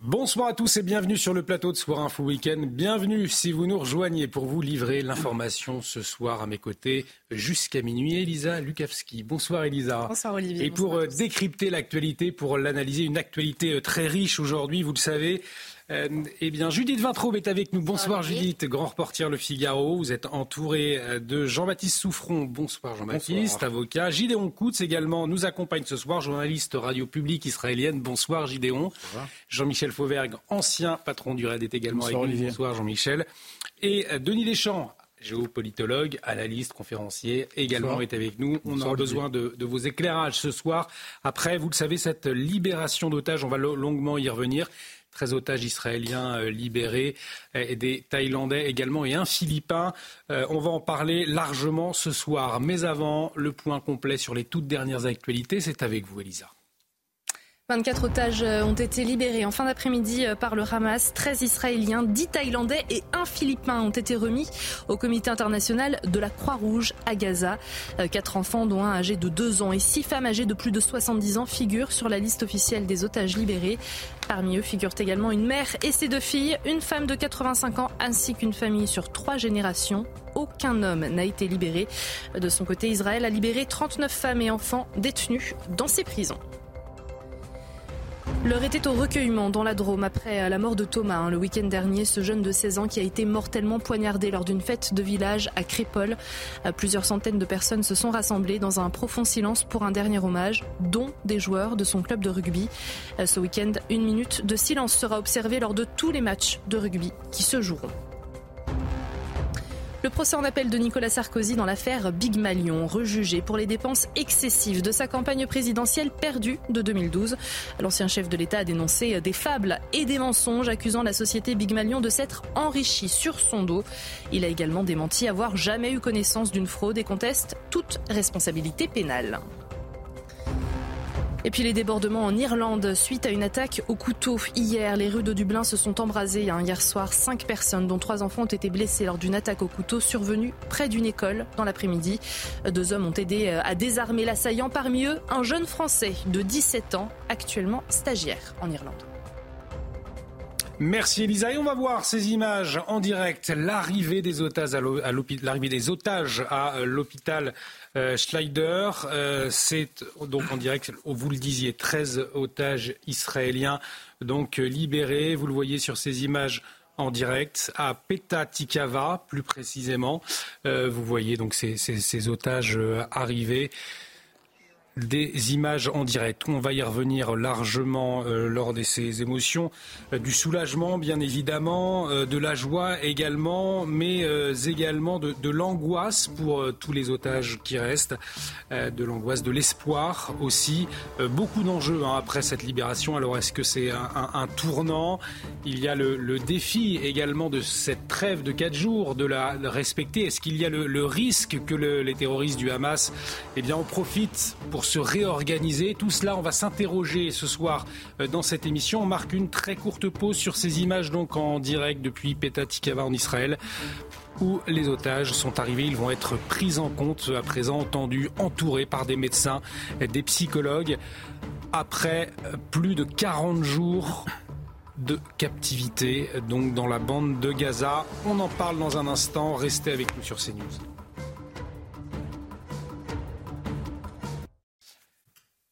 Bonsoir à tous et bienvenue sur le plateau de Soir Info Week-end. Bienvenue si vous nous rejoignez pour vous livrer l'information ce soir à mes côtés jusqu'à minuit. Elisa Lukavski. Bonsoir Elisa. Bonsoir Olivier. Et pour euh, décrypter l'actualité, pour l'analyser, une actualité euh, très riche aujourd'hui, vous le savez, euh, eh bien, Judith Vintraube est avec nous. Bonsoir Judith, grand reporter Le Figaro. Vous êtes entouré euh, de Jean-Baptiste Souffron. Bonsoir Jean-Baptiste, avocat. Gideon Koutz également nous accompagne ce soir, journaliste radio publique israélienne. Bonsoir Gideon. Jean-Michel Fauvergue, ancien patron du RAID, est également Bonsoir, avec nous. Olivier. Bonsoir Jean-Michel. Et euh, Denis Deschamps, géopolitologue, analyste, conférencier, également Bonsoir. est avec nous. On Bonsoir, a besoin de, de vos éclairages ce soir. Après, vous le savez, cette libération d'otages, on va lo- longuement y revenir. 13 otages israéliens euh, libérés, euh, et des Thaïlandais également et un Philippin. Euh, on va en parler largement ce soir. Mais avant, le point complet sur les toutes dernières actualités, c'est avec vous, Elisa. 24 otages euh, ont été libérés en fin d'après-midi euh, par le Hamas. 13 Israéliens, 10 Thaïlandais et un Philippin ont été remis au comité international de la Croix-Rouge à Gaza. Euh, Quatre enfants, dont un âgé de 2 ans et six femmes âgées de plus de 70 ans, figurent sur la liste officielle des otages libérés. Parmi eux figurent également une mère et ses deux filles, une femme de 85 ans ainsi qu'une famille sur trois générations. Aucun homme n'a été libéré. De son côté, Israël a libéré 39 femmes et enfants détenus dans ses prisons. L'heure était au recueillement dans la Drôme après la mort de Thomas hein, le week-end dernier, ce jeune de 16 ans qui a été mortellement poignardé lors d'une fête de village à Crépol. Euh, Plusieurs centaines de personnes se sont rassemblées dans un profond silence pour un dernier hommage, dont des joueurs de son club de rugby. Euh, Ce week-end, une minute de silence sera observée lors de tous les matchs de rugby qui se joueront. Le procès en appel de Nicolas Sarkozy dans l'affaire Big Malion, rejugé pour les dépenses excessives de sa campagne présidentielle perdue de 2012. L'ancien chef de l'État a dénoncé des fables et des mensonges, accusant la société Big Malion de s'être enrichie sur son dos. Il a également démenti avoir jamais eu connaissance d'une fraude et conteste toute responsabilité pénale. Et puis les débordements en Irlande suite à une attaque au couteau. Hier, les rues de Dublin se sont embrasées. hein. Hier soir, cinq personnes, dont trois enfants, ont été blessées lors d'une attaque au couteau survenue près d'une école dans l'après-midi. Deux hommes ont aidé euh, à désarmer l'assaillant. Parmi eux, un jeune Français de 17 ans, actuellement stagiaire en Irlande. Merci Elisa. Et on va voir ces images en direct. L'arrivée des otages à euh, l'hôpital euh, Schneider. Euh, c'est donc en direct, vous le disiez, 13 otages israéliens donc euh, libérés. Vous le voyez sur ces images en direct à Petah Tikava, plus précisément. Vous voyez donc ces, otages arriver des images en direct. On va y revenir largement euh, lors de ces émotions, Euh, du soulagement bien évidemment, euh, de la joie également, mais également de, de l'angoisse pour tous les otages qui restent, de l'angoisse, de l'espoir aussi. Beaucoup d'enjeux hein, après cette libération. Alors est-ce que c'est un, tournant? Il y a le, défi également de cette trêve de quatre jours, de la respecter. Est-ce qu'il y a le, risque que le- les terroristes du Hamas eh bien, on profite pour se réorganiser. Tout cela, on va s'interroger ce soir euh, dans cette émission. On marque une très courte pause sur ces images donc en direct depuis Petah Tikava en Israël où les otages sont arrivés. Ils vont être pris en compte à présent, entendus, entourés par des médecins, des psychologues. Après euh, plus de 40 jours de captivité, donc dans la bande de Gaza. On en parle dans un instant. Restez avec nous sur CNews.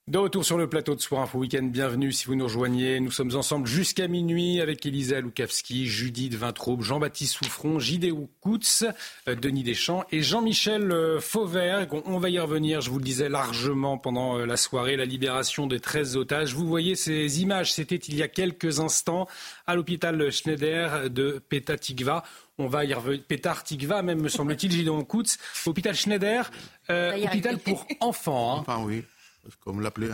De retour sur le plateau de Soir Info Week-end, bienvenue si vous nous rejoignez. Nous sommes ensemble jusqu'à minuit avec Elisa Loukavski, Judith Vintraube, Jean-Baptiste Souffron, Gidéo Koutz, euh, Denis Deschamps et Jean-Michel euh, Fauvert. On va y revenir, je vous le disais largement pendant euh, la soirée, la libération des 13 otages. Vous voyez ces images, c'était il y a quelques instants à l'hôpital Schneider de Petatikva. On va y revenir. Pétard Tikva, même me semble-t-il, Gideon Koutz. Hôpital Schneider, hôpital pour enfants. Hein. oui comme l'appelait,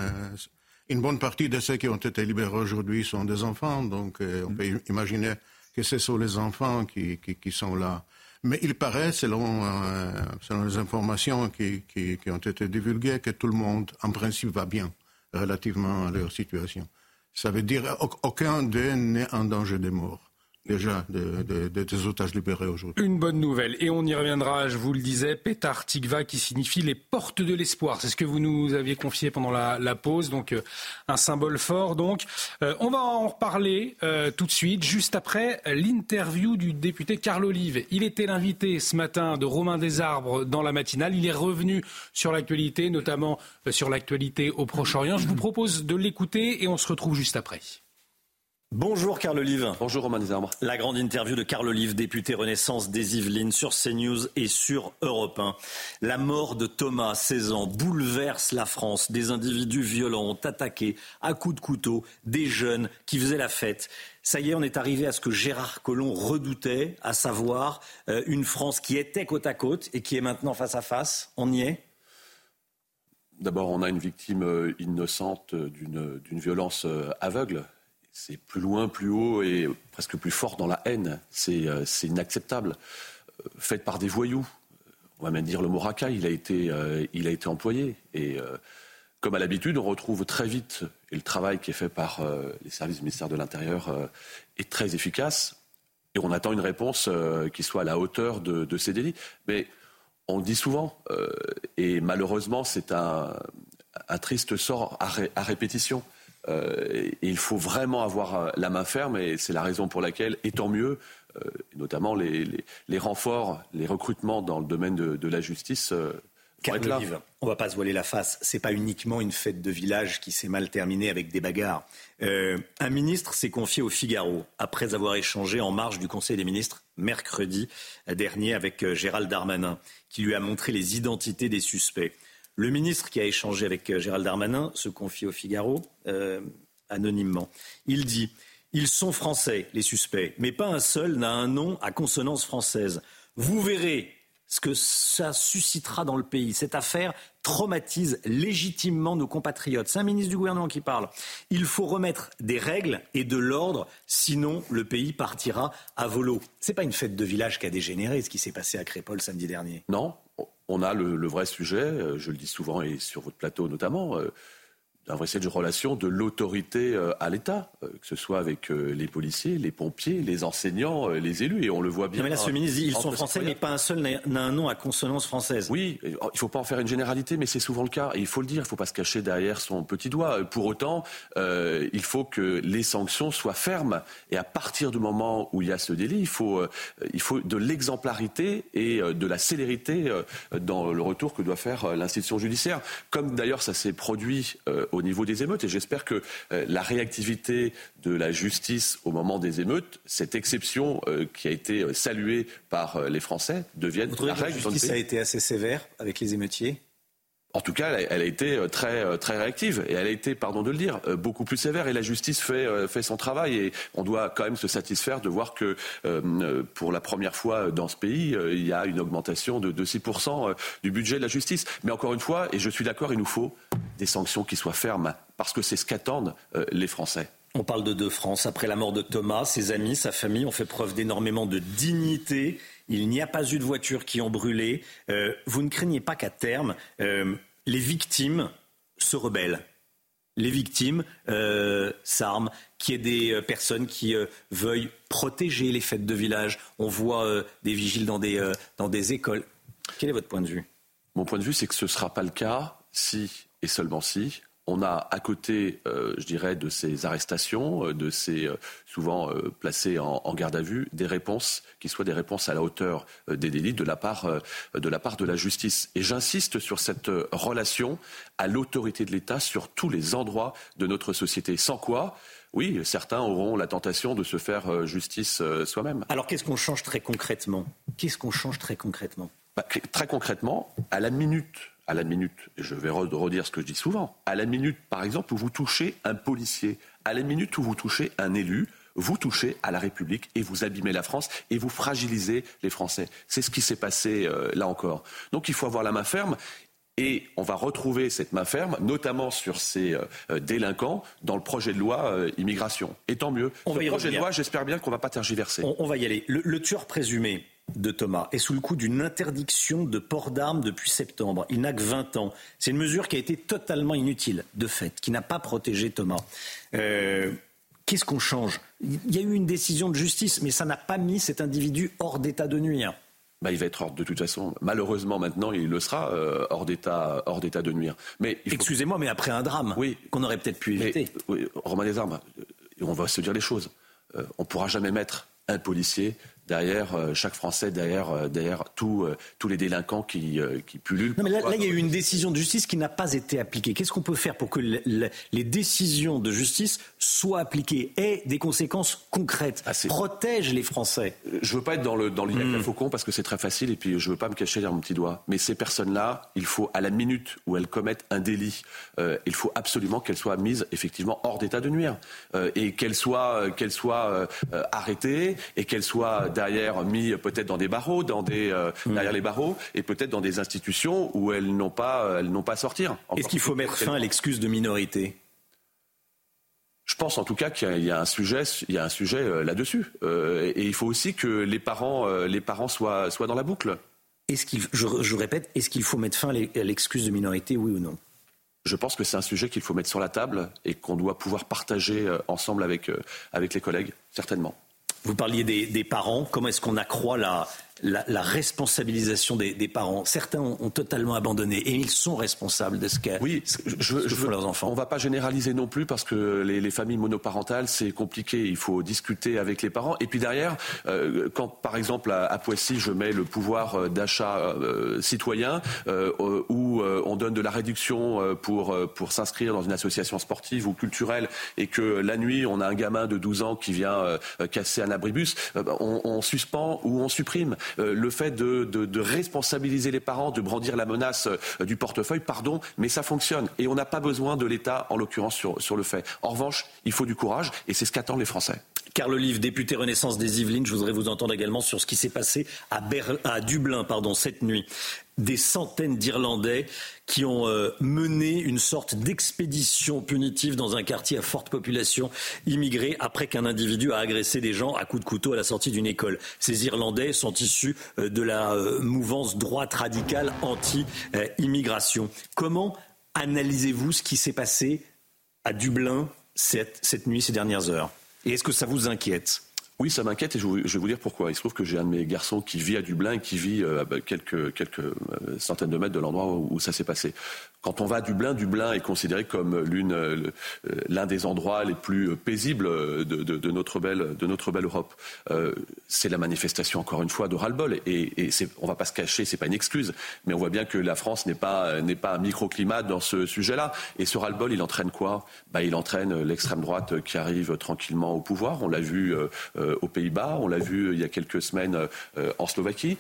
une bonne partie de ceux qui ont été libérés aujourd'hui sont des enfants, donc euh, on peut imaginer que ce sont les enfants qui, qui, sont là. Mais il paraît, selon, euh, selon les informations qui, qui, ont été divulguées, que tout le monde, en principe, va bien relativement à leur situation. Ça veut dire qu'aucun d'eux n'est en danger de mort déjà des otages libérés aujourd'hui. Une bonne nouvelle. Et on y reviendra, je vous le disais, Petar Tikva qui signifie les portes de l'espoir. C'est ce que vous nous aviez confié pendant la, pause. Donc euh, un symbole fort. Donc euh, on va en reparler euh, tout de suite, juste après l'interview du député Carl Olive. Il était l'invité ce matin de Romain Desarbres dans la matinale. Il est revenu sur l'actualité, notamment sur l'actualité au Proche-Orient. Je vous propose de l'écouter et on se retrouve juste après. Bonjour Carl Olive. Bonjour Romain Desarbres. La grande interview de Carl Olive, député Renaissance des Yvelines sur CNews et sur Europe 1. La mort de Thomas, 16 ans, bouleverse la France. Des individus violents ont attaqué à coups de couteau des jeunes qui faisaient la fête. Ça y est, on est arrivé à ce que Gérard Collomb redoutait, à savoir euh, une France qui était côte à côte et qui est maintenant face à face. On y est? D'abord, on a une victime euh, innocente d'une violence euh, aveugle c'est plus loin, plus haut et presque plus fort dans la haine. C'est euh, inacceptable. Euh, Fait par des voyous. On va même dire le mot racaille, il a été, euh, il a été employé. Et comme à l'habitude, on retrouve très vite, et le travail qui est fait par les services du ministère de l'Intérieur est très efficace, et on attend une réponse qui soit à la hauteur de, ces délits. Mais on le dit souvent, et malheureusement, c'est un, triste sort à répétition. Euh, il faut vraiment avoir euh, la main ferme et c'est la raison pour laquelle, et tant mieux, euh, notamment les, renforts, les recrutements dans le domaine de, la justice. on ne va pas se voiler la face. C'est pas uniquement une fête de village qui s'est mal terminée avec des bagarres. un ministre s'est confié au Figaro après avoir échangé en marge du Conseil des ministres mercredi dernier avec Gérald Darmanin, qui lui a montré les identités des suspects. Le ministre qui a échangé avec euh, Gérald Darmanin se confie au Figaro euh, anonymement. Il dit Ils sont français, les suspects, mais pas un seul n'a un nom à consonance française. Vous verrez ce que ça suscitera dans le pays. Cette affaire traumatise légitimement nos compatriotes. C'est un ministre du gouvernement qui parle. Il faut remettre des règles et de l'ordre, sinon le pays partira à volo. C'est pas une fête de village qui a dégénéré, ce qui s'est passé à Crépol samedi dernier. Non, on a le, vrai sujet, euh, je le dis souvent et sur votre plateau notamment, d'un vrai de relation de l'autorité euh, à l'État, euh, que ce soit avec euh, les policiers, les pompiers, les enseignants, les élus, et on le voit bien. mais là, ce ministre dit ils sont français, mais pas un seul n'a un nom à consonance française. Oui, il ne faut pas en faire une généralité, mais c'est souvent le cas. Et il faut le dire, il ne faut pas se cacher derrière son petit doigt. Pour autant, il faut que les sanctions soient fermes. Et à partir du moment où il y a ce délit, il faut, il faut de l'exemplarité et de la célérité dans le retour que doit faire l'institution judiciaire. Comme d'ailleurs ça s'est produit au niveau des émeutes. Et j'espère que euh, la réactivité de la justice au moment des émeutes, cette exception euh, qui a été euh, saluée par les Français, devienne la règle. La justice a été assez sévère avec les émeutiers? En tout cas, elle a été euh, très, euh, très réactive et elle a été, pardon de le dire, euh, beaucoup plus sévère. Et la justice fait, fait son travail et on doit quand même se satisfaire de voir que pour la première fois dans ce pays, il y a une augmentation de, de 6% du budget de la justice. Mais encore une fois, et je suis d'accord, il nous faut des sanctions qui soient fermes parce que c'est ce qu'attendent les Français. On parle de deux France. Après la mort de Thomas, ses amis, sa famille ont fait preuve d'énormément de dignité il n'y a pas eu de voitures qui ont brûlé. Euh, vous ne craignez pas qu'à terme, euh, les victimes se rebellent les victimes euh, s'arment, qu'il y ait des personnes qui veuillent protéger les fêtes de village. On voit des vigiles dans des écoles. Quel est votre point de vue? Mon point de vue, c'est que ce ne sera pas le cas si, et seulement si, on a à côté, euh, je dirais, de ces arrestations, euh, de ces euh, souvent placés en, garde à vue, des réponses qui soient des réponses à la hauteur des délits de la part de la part de la justice. Et j'insiste sur cette relation à l'autorité de l'État sur tous les endroits de notre société. Sans quoi, oui, certains auront la tentation de se faire justice soi-même. Alors qu'est-ce qu'on change très concrètement? Qu'est-ce qu'on change très concrètement? Bah, Très concrètement, à la minute à la minute, je vais redire ce que je dis souvent, à la minute, par exemple, où vous touchez un policier, à la minute où vous touchez un élu, vous touchez à la République et vous abîmez la France et vous fragilisez les Français. C'est ce qui s'est passé euh, là encore. Donc il faut avoir la main ferme. Et on va retrouver cette main ferme, notamment sur ces euh, délinquants, dans le projet de loi euh, immigration. Et tant mieux. On le projet de loi, j'espère bien qu'on ne va pas tergiverser. On, va y aller. le tueur présumé, de Thomas est sous le coup d'une interdiction de port d'armes depuis septembre. Il n'a que 20 ans. C'est une mesure qui a été totalement inutile, de fait, qui n'a pas protégé Thomas. Euh, qu'est-ce qu'on change? Il y a eu une décision de justice, mais ça n'a pas mis cet individu hors d'état de nuire. Bah, il va être hors de toute façon. Malheureusement, maintenant, il le sera euh, hors d'état, hors d'état de nuire. Mais excusez-moi, mais après un drame, oui, qu'on aurait peut-être pu éviter. oui, Romain des armes, euh, on va se dire les choses. on on pourra jamais mettre un policier derrière euh, chaque Français, derrière, euh, derrière tous euh, tous les délinquants qui, qui pullulent. Non, mais là, il y a eu une décision de justice qui n'a pas été appliquée. Qu'est-ce qu'on peut faire pour que les décisions de justice soient appliquées et des conséquences concrètes, ah, protègent les Français? Je veux pas être dans le dans hmm. faucon parce que c'est très facile et puis je veux pas me cacher derrière mon petit doigt. Mais ces personnes-là, il faut à la minute où elles commettent un délit, il faut absolument qu'elles soient mises effectivement hors d'état de nuire et qu'elles soient qu'elles soient arrêtées et qu'elles soient derrière mis peut-être dans des barreaux, dans des, euh, derrière les barreaux, et peut-être dans des institutions où elles n'ont pas, elles n'ont pas à sortir. Est-ce qu'il faut mettre fin à l'excuse de minorité? Je pense en tout cas qu'il y a un sujet, il y a un sujet euh, là-dessus, euh, et il faut aussi que les parents, les parents soient, soient dans la boucle. Est-ce qu'il, je, répète, est-ce qu'il faut mettre fin à l'excuse de minorité, oui ou non? Je pense que c'est un sujet qu'il faut mettre sur la table et qu'on doit pouvoir partager ensemble avec, avec les collègues, certainement. Vous parliez des, parents. Comment est-ce qu'on accroît la, la, responsabilisation des, parents. Certains ont, totalement abandonné et ils sont responsables de ce que, oui, je, font leurs enfants. On ne va pas généraliser non plus parce que les, familles monoparentales, c'est compliqué. Il faut discuter avec les parents. Et puis derrière, euh, quand par exemple à, Poissy, je mets le pouvoir euh, d'achat euh, citoyen où on donne de la réduction pour, pour s'inscrire dans une association sportive ou culturelle et que la nuit, on a un gamin de 12 ans qui vient casser un abribus, on, on suspend ou on supprime. Euh, le fait de, responsabiliser les parents, de brandir la menace euh, du portefeuille, pardon, mais ça fonctionne. Et on n'a pas besoin de l'État, en l'occurrence, sur, le fait. En revanche, il faut du courage, et c'est ce qu'attendent les Français. Carl Olive, député Renaissance des Yvelines, je voudrais vous entendre également sur ce qui s'est passé à, Dublin cette nuit des centaines d'Irlandais qui ont euh, mené une sorte d'expédition punitive dans un quartier à forte population immigrée après qu'un individu a agressé des gens à coups de couteau à la sortie d'une école. Ces Irlandais sont issus euh, de la euh, mouvance droite radicale anti-immigration. Comment analysez-vous ce qui s'est passé à Dublin cette nuit, ces dernières heures? Et est-ce que ça vous inquiète? Oui, ça m'inquiète et je, vais vous dire pourquoi. Il se trouve que j'ai un de mes garçons qui vit à Dublin qui vit euh, quelques, quelques euh, centaines de mètres de l'endroit où, ça s'est passé. Quand on va à Dublin, Dublin est considéré comme euh, l'un des endroits les plus paisibles de, notre, belle, de notre belle Europe. c'est la manifestation, encore une fois, de ras-le-bol. Et, on ne va pas se cacher, c'est pas une excuse, mais on voit bien que la France n'est pas, n'est pas un microclimat dans ce sujet-là. Et ce ras-le-bol, il entraîne quoi? Bah, Il entraîne l'extrême droite qui arrive tranquillement au pouvoir. On l'a vu euh, aux Pays-Bas, on l'a vu euh, il y a quelques semaines euh, en Slovaquie.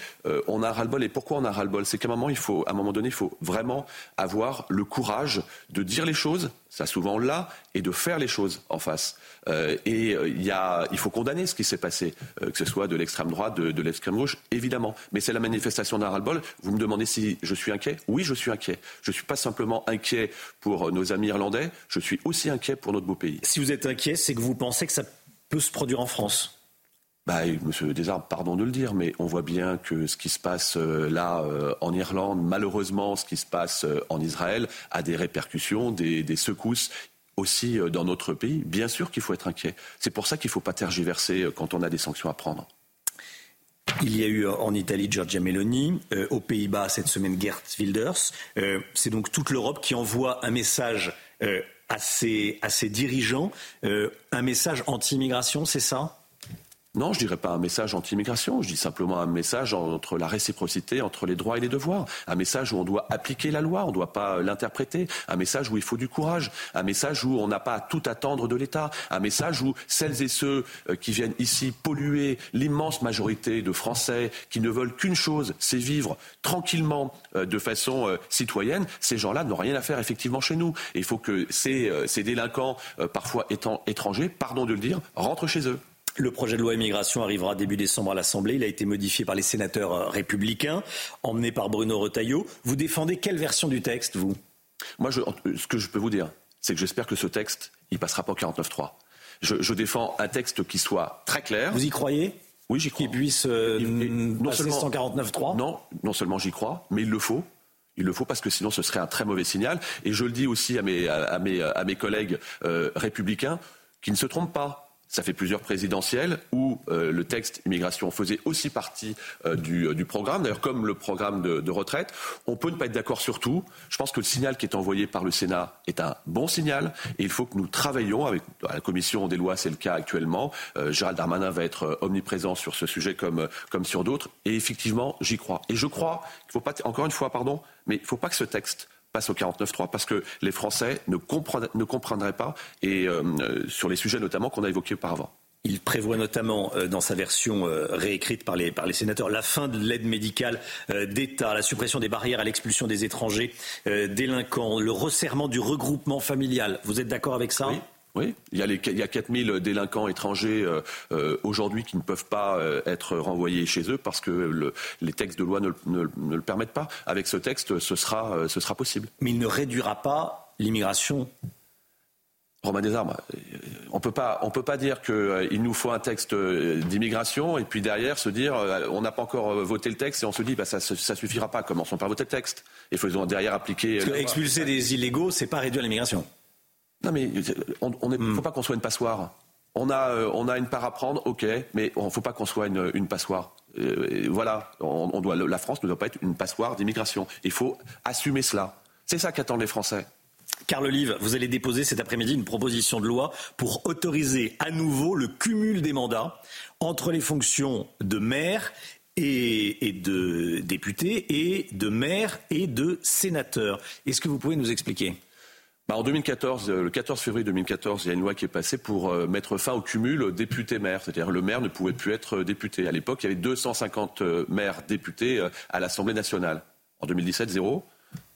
on a ras-le-bol. Et pourquoi on a ras-le-bol? C'est qu'à un moment, à un moment donné, il faut vraiment avoir le courage de dire les choses, ça souvent là, et de faire les choses en face. et il, y a, il faut condamner ce qui s'est passé, que ce soit de l'extrême droite, de, l'extrême gauche, évidemment. Mais c'est la manifestation d'un ras-le-bol. Vous me demandez si je suis inquiet Oui, je suis inquiet. Je ne suis pas simplement inquiet pour nos amis irlandais, je suis aussi inquiet pour notre beau pays. Si vous êtes inquiet, c'est que vous pensez que ça peut se produire en France bah, Monsieur Desarmes, pardon de le dire, mais on voit bien que ce qui se passe euh, là euh, en Irlande, malheureusement, ce qui se passe euh, en Israël, a des répercussions, des, secousses aussi dans notre pays. Bien sûr qu'il faut être inquiet. C'est pour ça qu'il ne faut pas tergiverser quand on a des sanctions à prendre. Il y a eu en Italie Giorgia Meloni, aux Pays-Bas cette semaine Gert Wilders. c'est donc toute l'Europe qui envoie un message à, ses, à ses dirigeants un message anti-immigration, c'est ça? Non, je dirais pas un message anti-immigration. Je dis simplement un message entre la réciprocité, entre les droits et les devoirs. Un message où on doit appliquer la loi, on ne doit pas l'interpréter. Un message où il faut du courage. Un message où on n'a pas à tout attendre de l'État. Un message où celles et ceux euh, qui viennent ici polluer l'immense majorité de Français qui ne veulent qu'une chose, c'est vivre tranquillement euh, de façon euh, citoyenne. Ces gens-là n'ont rien à faire effectivement chez nous. Il faut que ces, ces délinquants, parfois étant étrangers, pardon de le dire, rentrent chez eux. Le projet de loi immigration arrivera début décembre à l'Assemblée. Il a été modifié par les sénateurs euh, républicains, emmené par Bruno Retailleau. Vous défendez quelle version du texte, vous? Moi, ce que je peux vous dire, c'est que j'espère que ce texte, il passera pas au 49.3. Je, je défends un texte qui soit très clair. Vous y croyez? Oui, j'y crois. Qui puisse euh, non seulement 149.3 Non, non seulement j'y crois, mais il le faut. Il le faut parce que sinon ce serait un très mauvais signal. Et je le dis aussi à mes, à mes, à mes collègues euh, républicains qui ne se trompent pas. Ça fait plusieurs présidentielles où euh, le texte immigration faisait aussi partie euh, euh, du, programme, d'ailleurs comme le programme de, retraite. On peut ne pas être d'accord sur tout. Je pense que le signal qui est envoyé par le Sénat est un bon signal et il faut que nous travaillions avec la commission des lois, c'est le cas actuellement. Gérald Darmanin va être omniprésent sur ce sujet comme, comme sur d'autres. Et effectivement, j'y crois. Et je crois qu'il ne faut pas, encore une fois, pardon, mais il ne faut pas que ce texte passe au 49.3 parce que les Français ne, ne comprendraient pas, et euh, sur les sujets notamment qu'on a évoqués auparavant. Il prévoit notamment euh, dans sa version euh, réécrite par les, par les sénateurs la fin de l'aide médicale d'État, la suppression des barrières à l'expulsion des étrangers délinquants, le resserrement du regroupement familial. Vous êtes d'accord avec ça? Oui, il y a, les, il y a 4000 délinquants étrangers euh, euh, aujourd'hui qui ne peuvent pas euh, être renvoyés chez eux parce que le, les textes de loi ne, ne, ne, le permettent pas. Avec ce texte, ce sera, ce sera possible. Mais il ne réduira pas l'immigration Romain Desarmes, on peut pas, on peut pas dire qu'il nous faut un texte d'immigration et puis derrière se dire on n'a pas encore voté le texte et on se dit bah, ça, ça suffira pas. Commençons par voter le texte et faisons derrière appliquer. Parce que expulser des illégaux, c'est pas réduire l'immigration. Non, mais il ne hmm. faut pas qu'on soit une passoire. On a, euh, on a une part à prendre, ok, mais il ne faut pas qu'on soit une, une passoire. Euh, voilà, on, doit, la France ne doit pas être une passoire d'immigration. Il faut assumer cela. C'est ça qu'attendent les Français. Carl Olive, vous allez déposer cet après-midi une proposition de loi pour autoriser à nouveau le cumul des mandats entre les fonctions de maire et, et de député et de maire et de sénateur. Est-ce que vous pouvez nous expliquer? Bah, en 2014, euh, le 14 février 2014, il y a une loi qui est passée pour euh, mettre fin au cumul député-maire. C'est-à-dire le maire ne pouvait plus être euh, député. À l'époque, il y avait 250 maires députés à l'Assemblée nationale. En 2017, zéro.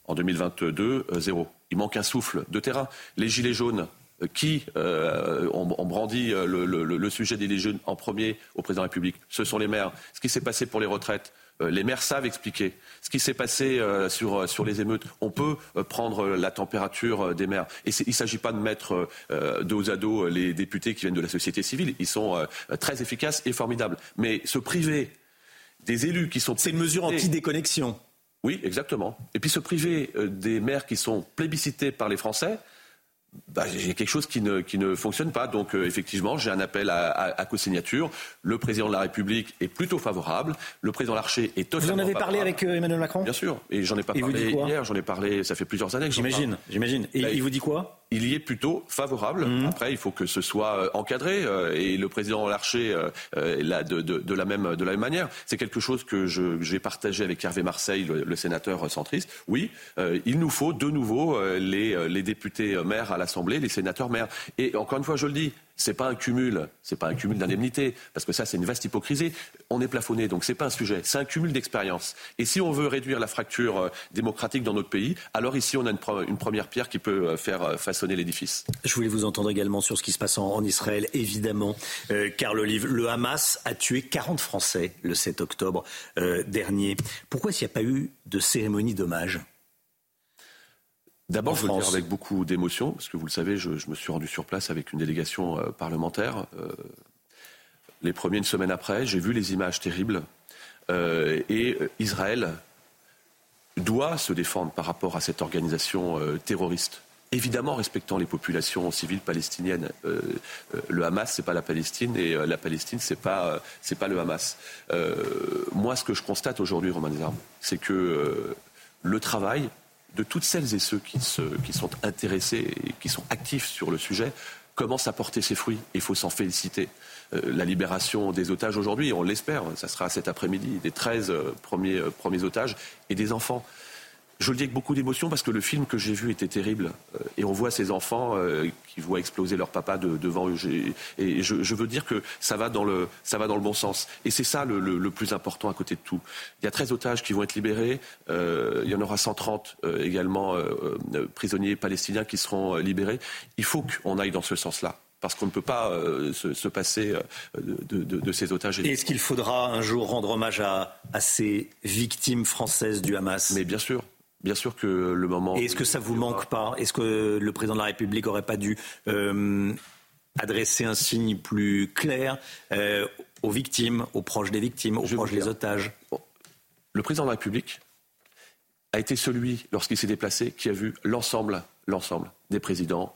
En 2022, zéro. Il manque un souffle de terrain. Les Gilets jaunes, qui ont, brandi le, sujet des Gilets jaunes en premier au président de la République Ce sont les maires. Ce qui s'est passé pour les retraites, les maires savent expliquer ce qui s'est passé euh, sur, euh, sur les émeutes. On peut prendre la température des maires. Et il ne s'agit pas de mettre dos à dos les députés qui viennent de la société civile. Ils sont très efficaces et formidables. Mais se priver des élus qui sont... C'est une mesure anti-déconnexion. Oui, exactement. Et puis se priver des maires qui sont plébiscités par les Français, bah, j'ai quelque chose qui ne, qui ne fonctionne pas. Donc, euh, effectivement, j'ai un appel à, à, à co-signature. Le président de la République est plutôt favorable. Le président Larcher est totalement Vous en avez parlé avec euh, Emmanuel Macron? Bien sûr. Et j'en ai pas parlé hier, j'en ai parlé, ça fait plusieurs années que J'imagine, j'imagine. Et bah, il vous dit quoi? Il y est plutôt favorable. Mhm. Après, il faut que ce soit euh, encadré et le président Larcher là de, de, de, la même de la même manière. C'est quelque chose que j'ai partagé avec Hervé Marseille, le, le sénateur centriste. Oui, il nous faut de nouveau les, les députés maires à l'Assemblée, les sénateurs maires. Et encore une fois, je le dis, c'est pas un cumul, c'est pas un cumul d'indemnités, parce que ça c'est une vaste hypocrisie. On est plafonné, donc c'est pas un sujet, c'est un cumul d'expérience. Et si on veut réduire la fracture euh, démocratique dans notre pays, alors ici on a une, première pierre qui peut euh, faire euh, façonner l'édifice. Je voulais vous entendre également sur ce qui se passe en, Israël, évidemment. Carl Olive, le Hamas a tué 40 Français le 7 octobre dernier. Pourquoi s'il n'y a pas eu de cérémonie d'hommage? D'abord, je veux dire avec beaucoup d'émotion, parce que vous le savez, je, me suis rendu sur place avec une délégation euh, parlementaire. Euh, les premiers, une semaine après, j'ai vu les images terribles. Euh, et Israël doit se défendre par rapport à cette organisation terroriste. Évidemment, respectant les populations civiles palestiniennes. le Hamas, c'est pas la Palestine, et la Palestine, c'est pas, c'est pas le Hamas. moi, ce que je constate aujourd'hui, Romain Desarmes, c'est que le travail de toutes celles et ceux qui, sont intéressés et qui sont actifs sur le sujet commence à porter ses fruits. Il faut s'en féliciter. Euh, la libération des otages aujourd'hui, on l'espère, ça sera cet après-midi, des 13 euh, euh, premiers otages et des enfants. Je le dis avec beaucoup d'émotion parce que le film que j'ai vu était terrible. Et on voit ces enfants qui voient exploser leur papa devant eux. Et je, veux dire que ça va dans le, ça va dans le bon sens. Et c'est ça le, plus important à côté de tout. Il y a 13 otages qui vont être libérés. il y en aura 130 également prisonniers palestiniens qui seront libérés. Il faut qu'on aille dans ce sens-là parce qu'on ne peut pas euh, se, passer euh, de, ces otages. est-ce qu'il faudra un jour rendre hommage à, ces victimes françaises du Hamas? Mais bien sûr. Bien sûr que le moment. Et est-ce que ça vous manque pas? Est-ce que le président de la République n'aurait pas dû euh, adresser un signe plus clair aux victimes, aux proches des victimes, aux proches des otages? Le président de la République a été celui, lorsqu'il s'est déplacé, qui a vu l'ensemble, l'ensemble des présidents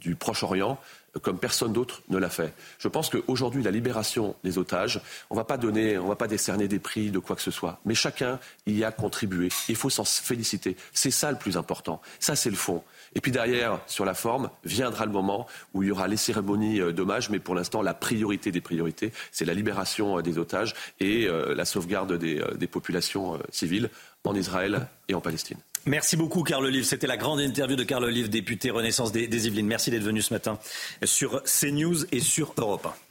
du Proche-Orient, comme personne d'autre ne l'a fait. Je pense qu'aujourd'hui, la libération des otages, on va pas donner, on va pas décerner des prix de quoi que ce soit, mais chacun y a contribué. Il faut s'en féliciter. C'est ça le plus important. Ça, c'est le fond. Et puis derrière, sur la forme, viendra le moment où il y aura les cérémonies euh, d'hommage, mais pour l'instant, la priorité des priorités, c'est la libération euh, des otages et euh, la sauvegarde des populations civiles en Israël et en Palestine. Merci beaucoup, Carl Olive. C'était la grande interview de Carl Olive, député Renaissance des, Yvelines. Merci d'être venu ce matin sur CNews et sur Europe 1.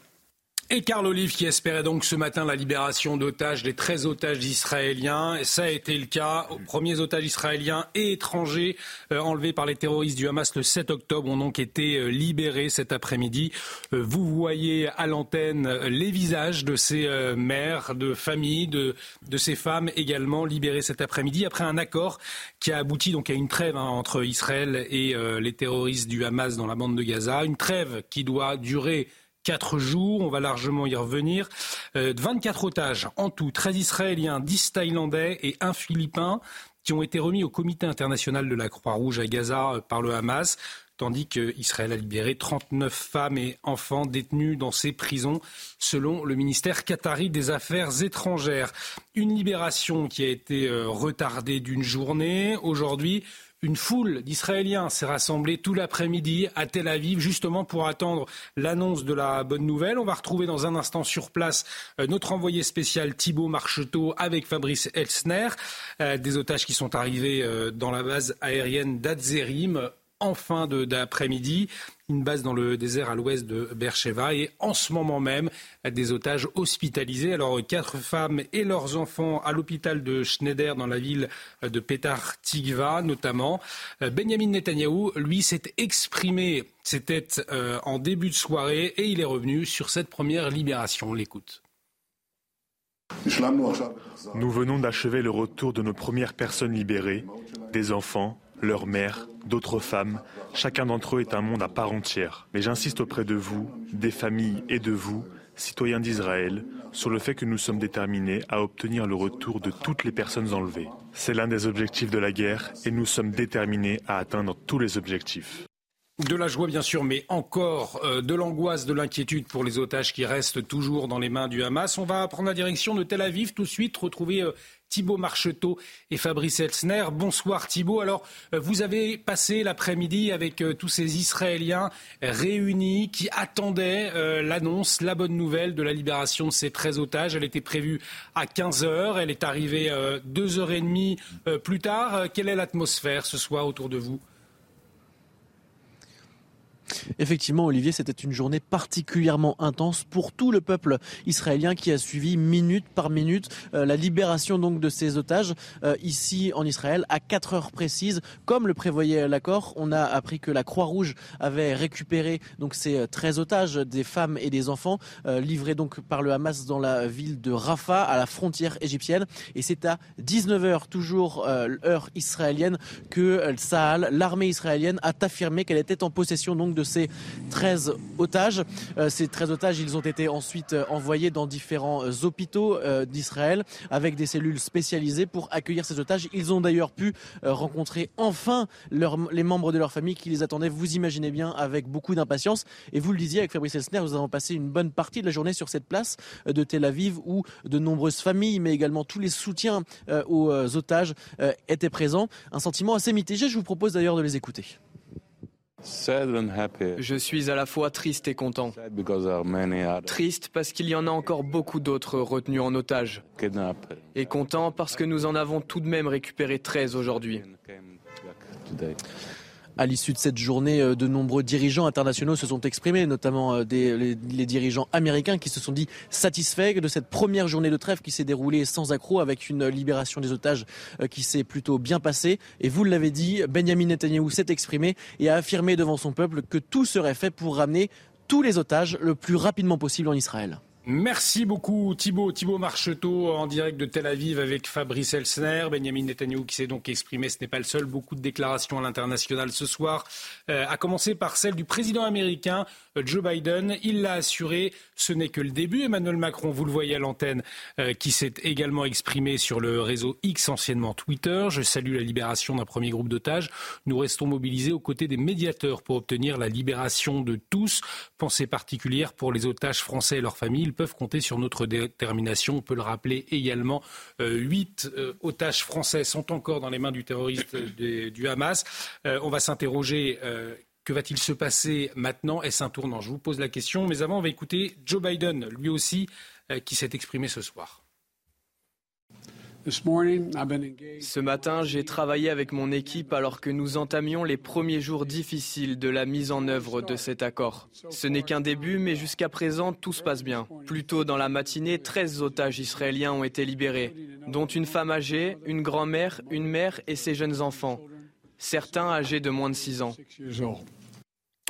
Et Carl Olive qui espérait donc ce matin la libération d'otages, des 13 otages israéliens. Ça a été le cas. Premiers otages israéliens et étrangers euh, enlevés par les terroristes du Hamas le 7 octobre ont donc été euh, libérés cet après-midi. Euh, vous voyez à l'antenne les visages de ces mères, de familles, de, de ces femmes également libérées cet après-midi après un accord qui a abouti donc à une trêve hein, entre Israël et les terroristes du Hamas dans la bande de Gaza. Une trêve qui doit durer quatre jours. On va largement y revenir. 24 euh, otages en tout, 13 Israéliens, 10 Thaïlandais et un Philippin qui ont été remis au comité international de la Croix-Rouge à Gaza euh, par le Hamas tandis qu'Israël a libéré 39 femmes et enfants détenus dans ces prisons, selon le ministère qatari des Affaires étrangères. Une libération qui a été euh, retardée d'une journée. Aujourd'hui, une foule d'Israéliens s'est rassemblée tout l'après-midi à Tel Aviv, justement pour attendre l'annonce de la bonne nouvelle. On va retrouver dans un instant sur place euh, notre envoyé spécial Thibault Marcheteau avec Fabrice Elsner, euh, des otages qui sont arrivés euh, dans la base aérienne d'Adzerim en fin d'après-midi, une base dans le désert à l'ouest de Beersheba et en ce moment même des otages hospitalisés. Alors quatre femmes et leurs enfants à l'hôpital de Schneider dans la ville de Petar Tigva notamment. Benjamin Netanyahou, lui, s'est exprimé, c'était euh, en début de soirée et il est revenu sur cette première libération. On l'écoute. Nous venons d'achever le retour de nos premières personnes libérées, des enfants, leurs mères, d'autres femmes. Chacun d'entre eux est un monde à part entière. Mais j'insiste auprès de vous, des familles et de vous, citoyens d'Israël, sur le fait que nous sommes déterminés à obtenir le retour de toutes les personnes enlevées. C'est l'un des objectifs de la guerre et nous sommes déterminés à atteindre tous les objectifs. De la joie, bien sûr, mais encore euh, de l'angoisse, de l'inquiétude pour les otages qui restent toujours dans les mains du Hamas. On va prendre la direction de Tel Aviv tout de suite, retrouver euh, Thibault Marcheteau et Fabrice Elsner. Bonsoir Thibault. Alors, euh, vous avez passé l'après-midi avec tous ces Israéliens réunis qui attendaient l'annonce, la bonne nouvelle de la libération de ces 13 otages. Elle était prévue à 15 heures. Elle est arrivée deux heures et demie plus tard. Quelle est l'atmosphère ce soir autour de vous? Effectivement, Olivier, c'était une journée particulièrement intense pour tout le peuple israélien qui a suivi minute par minute euh, la libération donc de ces otages euh, ici en Israël à 4 heures précises, comme le prévoyait l'accord. On a appris que la Croix-Rouge avait récupéré donc ces 13 otages, des femmes et des enfants, euh, livrés donc par le Hamas dans la ville de Rafah, à la frontière égyptienne. Et c'est à 19 heures, toujours heure israélienne, que Sahal, l'armée israélienne, a affirmé qu'elle était en possession donc de ces 13 otages. ces 13 otages, ils ont été ensuite envoyés dans différents hôpitaux d'Israël avec des cellules spécialisées pour accueillir ces otages. Ils ont d'ailleurs pu rencontrer enfin les membres de leur famille qui les attendaient, vous imaginez bien, avec beaucoup d'impatience. Et vous le disiez avec Fabrice Elsner, nous avons passé une bonne partie de la journée sur cette place de Tel Aviv où de nombreuses familles, mais également tous les soutiens aux otages étaient présents. Un sentiment assez mitigé. Je vous propose d'ailleurs de les écouter. Je suis à la fois triste et content. Triste parce qu'il y en a encore beaucoup d'autres retenus en otage. Et content parce que nous en avons tout de même récupéré 13 aujourd'hui. À l'issue de cette journée, euh, de nombreux dirigeants internationaux se sont exprimés, notamment euh, les, dirigeants américains qui se sont dit satisfaits de cette première journée de trêve qui s'est déroulée sans accroc avec une libération des otages euh, qui s'est plutôt bien passée. Et vous l'avez dit, Benjamin Netanyahu s'est exprimé et a affirmé devant son peuple que tout serait fait pour ramener tous les otages le plus rapidement possible en Israël. Merci beaucoup Thibaut. Thibaut Marcheteau en direct de Tel Aviv avec Fabrice Elsner. Benjamin Netanyahu qui s'est donc exprimé, ce n'est pas le seul. Beaucoup de déclarations à l'international ce soir, euh, à commencer par celle du président américain euh, Joe Biden. Il l'a assuré, ce n'est que le début. Emmanuel Macron, vous le voyez à l'antenne, euh, qui s'est également exprimé sur le réseau X, anciennement Twitter. Je salue la libération d'un premier groupe d'otages. Nous restons mobilisés aux côtés des médiateurs pour obtenir la libération de tous. Pensée particulière pour les otages français et leurs familles peuvent compter sur notre détermination. On peut le rappeler également, euh, huit euh, otages français sont encore dans les mains du terroriste du Hamas. Euh, on va s'interroger. que va-t-il se passer maintenant? Est-ce un tournant? Je vous pose la question. Mais avant, on va écouter Joe Biden, lui aussi, qui s'est exprimé ce soir. Ce matin, j'ai travaillé avec mon équipe alors que nous entamions les premiers jours difficiles de la mise en œuvre de cet accord. Ce n'est qu'un début, mais jusqu'à présent, tout se passe bien. Plus tôt dans la matinée, 13 otages israéliens ont été libérés, dont une femme âgée, une grand-mère, une mère et ses jeunes enfants, certains âgés de moins de 6 ans.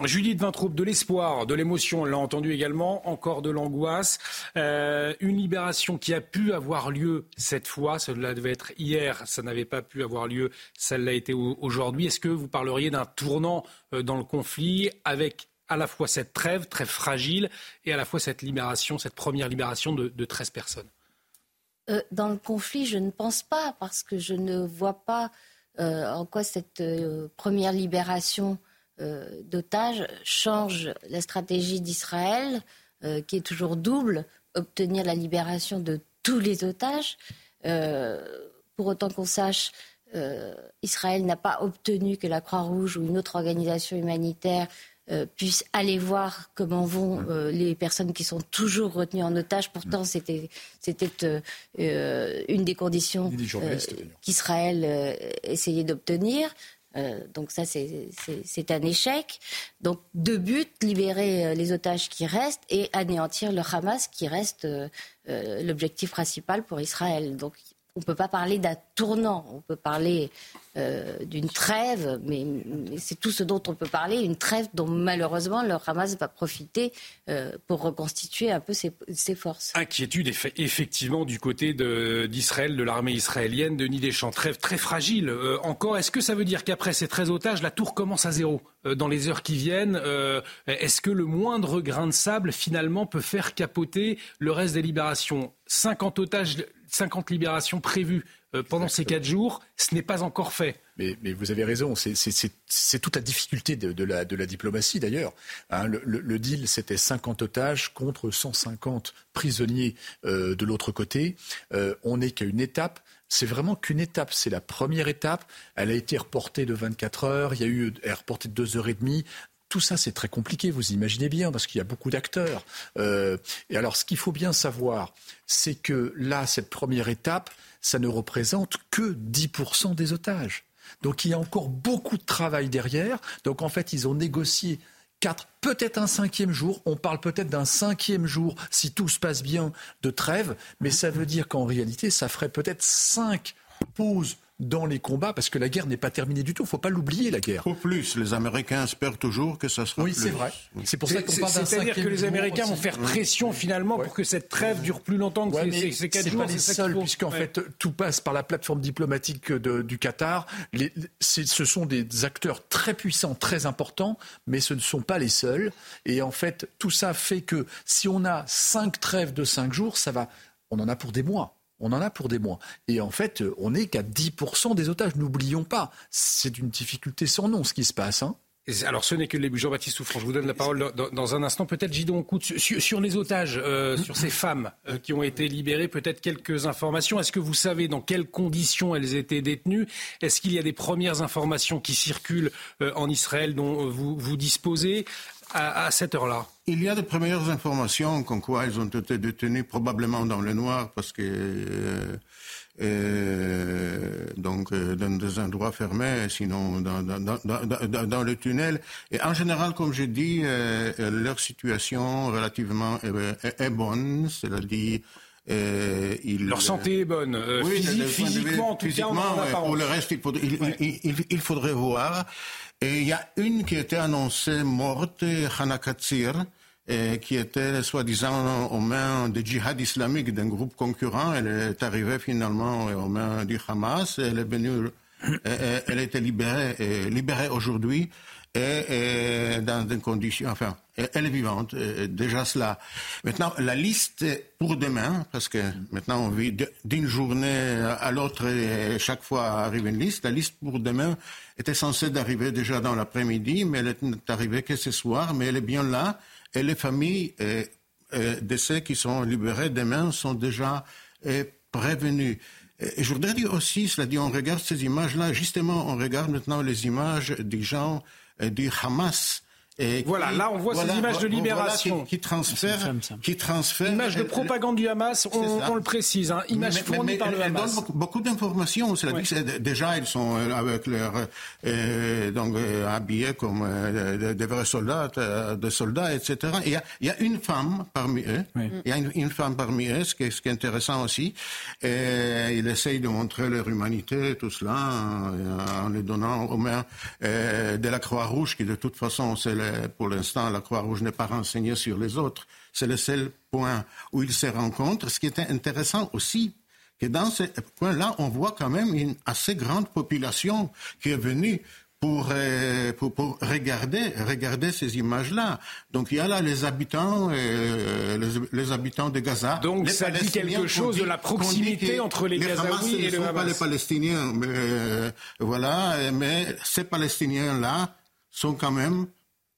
Judith Vintraube, de l'espoir, de l'émotion, on l'a entendu également, encore de l'angoisse. Euh, une libération qui a pu avoir lieu cette fois, cela devait être hier, ça n'avait pas pu avoir lieu, ça l'a été aujourd'hui. Est-ce que vous parleriez d'un tournant euh, dans le conflit avec à la fois cette trêve très fragile et à la fois cette libération, cette première libération de, de 13 personnes? Euh, Dans le conflit, je ne pense pas, parce que je ne vois pas en quoi cette première libération d'otages change la stratégie d'Israël, euh, qui est toujours double, obtenir la libération de tous les otages. Euh, pour autant qu'on sache, Israël n'a pas obtenu que la Croix-Rouge ou une autre organisation humanitaire puisse aller voir comment vont les personnes qui sont toujours retenues en otage. Pourtant, c'était une des conditions qu'Israël essayait d'obtenir. Euh, donc ça, c'est un échec. Donc deux buts, libérer euh, les otages qui restent et anéantir le Hamas qui reste euh, l'objectif principal pour Israël. On ne peut pas parler d'un tournant, on peut parler euh, d'une trêve, mais, c'est tout ce dont on peut parler, une trêve dont malheureusement le Hamas va profiter euh, pour reconstituer un peu ses, forces. Inquiétude effectivement du côté d'Israël, de, l'armée israélienne, de Deschamps, trêve très fragile euh, encore. Est-ce que ça veut dire qu'après ces 13 otages, la tour commence à zéro dans les heures qui viennent Est-ce que le moindre grain de sable finalement peut faire capoter le reste des libérations? 50 otages 50 libérations prévues euh, pendant ces quatre jours, ce n'est pas encore fait. Mais, vous avez raison, c'est toute la difficulté de, la, diplomatie d'ailleurs. Hein. le, deal, c'était 50 otages contre 150 prisonniers euh, de l'autre côté. Euh, on n'est qu'à une étape. C'est vraiment qu'une étape. C'est la première étape. Elle a été reportée de 24 heures. Il y a eu, elle est reportée de 2 heures et demie. Tout ça, c'est très compliqué, vous imaginez bien, parce qu'il y a beaucoup d'acteurs. Euh, et alors, ce qu'il faut bien savoir, c'est que là, cette première étape, ça ne représente que 10% des otages. Donc, il y a encore beaucoup de travail derrière. Donc, en fait, ils ont négocié quatre, peut-être un cinquième jour. On parle peut-être d'un cinquième jour, si tout se passe bien, de trêve. Mais ça veut dire qu'en réalité, ça ferait peut-être cinq pauses dans les combats, parce que la guerre n'est pas terminée du tout. Il ne faut pas l'oublier, la guerre. Au plus, les Américains espèrent toujours que ça sera oui, plus. c'est vrai. C'est pour ça qu'on parle d'un C'est-à-dire que les Américains vont faire pression finalement pour que cette trêve dure plus longtemps que Ouais, ces, ces quatre jours. pas les seuls, puisqu'en Ouais. fait tout passe par la plateforme diplomatique de- du Qatar. Les- ce sont des acteurs très puissants, très importants, mais ce ne sont pas les seuls. Et en fait, tout ça fait que si on a cinq trêves de cinq jours, ça va. On en a pour des mois. On en a pour des mois. Et en fait, on n'est qu'à 10% des otages. N'oublions pas, c'est une difficulté sans nom ce qui se passe. hein. Alors ce n'est que le début. Jean-Baptiste Souffrant, je vous donne la parole dans, dans un instant. Peut-être Gidon Coute, sur, sur les otages, euh, sur ces femmes euh, qui ont été libérées, peut-être quelques informations. Est-ce que vous savez dans quelles conditions elles étaient détenues? Est-ce qu'il y a des premières informations qui circulent euh, en Israël dont euh, vous, vous disposez? À, à cette heure-là Il y a de premières informations comme quoi ils ont été détenus probablement dans le noir parce que euh, euh, donc euh, dans des endroits fermés, sinon dans, dans, dans, dans- dans- dans le tunnel. Et en général, comme je dis, leur situation relativement est, est bonne, c'est-à-dire euh, Leur santé est bonne, euh, oui, physique- physiquement en tout cas, en ouais, pour le reste, il faudrait, il, il- il- il faudrait voir. Et il y a une qui était annoncée morte, Hana Katsir, euh, qui était soi-disant aux mains des djihad islamiques d'un groupe concurrent. Elle est arrivée finalement aux mains du Hamas. Elle est venue, euh, elle a été libérée, euh, libérée aujourd'hui. Et, et dans des conditions, enfin, elle est vivante, euh, déjà cela. Maintenant, la liste pour demain, parce que maintenant on vit d'une journée à l'autre et chaque fois arrive une liste. La liste pour demain était censée d'arriver déjà dans l'après-midi, mais elle n'est arrivée que ce soir, mais elle est bien là. Et les familles euh, euh, de ceux qui sont libérés demain sont déjà euh, prévenues. Je voudrais dire aussi, cela dit, on regarde ces images-là, justement, on regarde maintenant les images des gens euh, du Hamas. Et Voilà, là, on voit ces images de voilà, libération. qui, qui transfèrent, qui transfèrent. Image de propagande du Hamas, on, le précise, hein, image mais, fournie mais par le elle, elle Hamas. donne beaucoup, d'informations. Déjà ils sont euh, avec leur euh, donc euh, habillés comme euh, des, vrais soldats, euh, des soldats, etc. Et Il y a, il y a une femme parmi eux. Il y a une, une femme parmi eux, ce qui est, ce qui est intéressant aussi. Et ils essayent de montrer leur humanité, tout cela, en, en les donnant aux mains euh, de la Croix-Rouge, qui de toute façon, c'est le- pour l'instant, la Croix-Rouge n'est pas renseignée sur les autres. C'est le seul point où ils se rencontrent. Ce qui est intéressant aussi, que dans ce point-là, on voit quand même une assez grande population qui est venue pour, euh, pour, pour regarder, regarder ces images-là. Donc il y a là les habitants, euh, les, les habitants de Gaza. Donc, les ça dit quelque chose de la proximité entre les Gazaouis Hamas, ce et ne le sont pas les Palestiniens, mais euh, voilà, mais ces Palestiniens-là sont quand même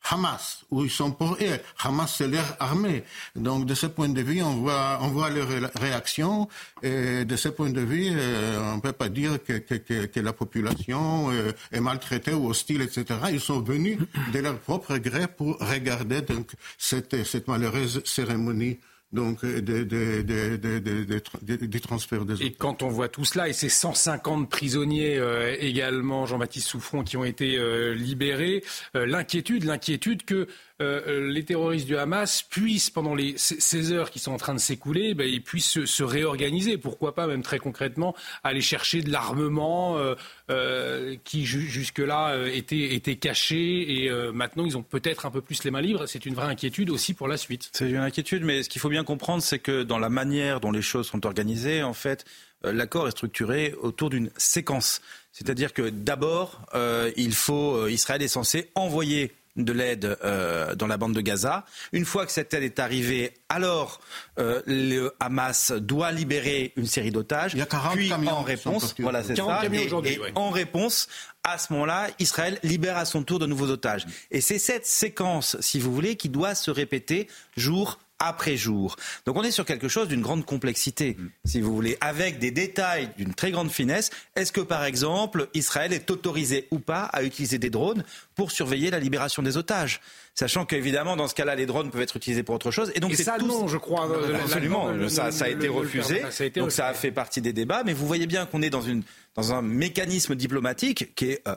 Hamas, où ils sont pour eux. Hamas, c'est leur armée. Donc, de ce point de vue, on voit, on voit leur ré- réaction. Et de ce point de vue, euh, on ne peut pas dire que, que, que, que la population euh, est maltraitée ou hostile, etc. Ils sont venus de leur propre gré pour regarder donc, cette, cette malheureuse cérémonie donc, de, de, de, de, de, de- de- du transfert des Et quand on voit tout cela, et ces 150 prisonniers euh, également, Jean-Baptiste Souffron, qui ont été euh, libérés, euh, l'inquiétude, l'inquiétude que euh, les terroristes du Hamas puissent, pendant les, ces- ces heures qui sont en train de s'écouler, ben, ils puissent se, se réorganiser. Pourquoi pas, même très concrètement, aller chercher de l'armement euh, euh, qui ju- jusque-là euh, était, caché et euh, maintenant ils ont peut-être un peu plus les mains libres. C'est une vraie inquiétude aussi pour la suite. C'est une inquiétude, mais ce qu'il faut bien comprendre, c'est que dans la manière dont les choses sont organisées, en fait, euh, l'accord est structuré autour d'une séquence. C'est-à-dire que d'abord, euh, il faut, euh, Israël est censé envoyer de l'aide euh, dans la bande de Gaza. Une fois que cette aide est arrivée, alors euh, le Hamas doit libérer une série d'otages. Il y a 40 Puis camions en réponse, voilà, c'est 40 ça. Et- aujourd'hui, et ouais. en réponse, à ce moment-là, Israël libère à son tour de nouveaux otages. Et c'est cette séquence, si vous voulez, qui doit se répéter jour après jour. Donc on est sur quelque chose d'une grande complexité, si vous voulez, avec des détails d'une très grande finesse. Est-ce que, par exemple, Israël est autorisé ou pas à utiliser des drones pour surveiller la libération des otages Sachant qu'évidemment, dans ce cas-là, les drones peuvent être utilisés pour autre chose. Et donc, Et ça, tout- non, je crois. euh, Absolument, ça, ça a été refusé. ça a été donc ça a fait partie des débats. Mais vous voyez bien qu'on est dans, une, dans un mécanisme diplomatique qui est euh,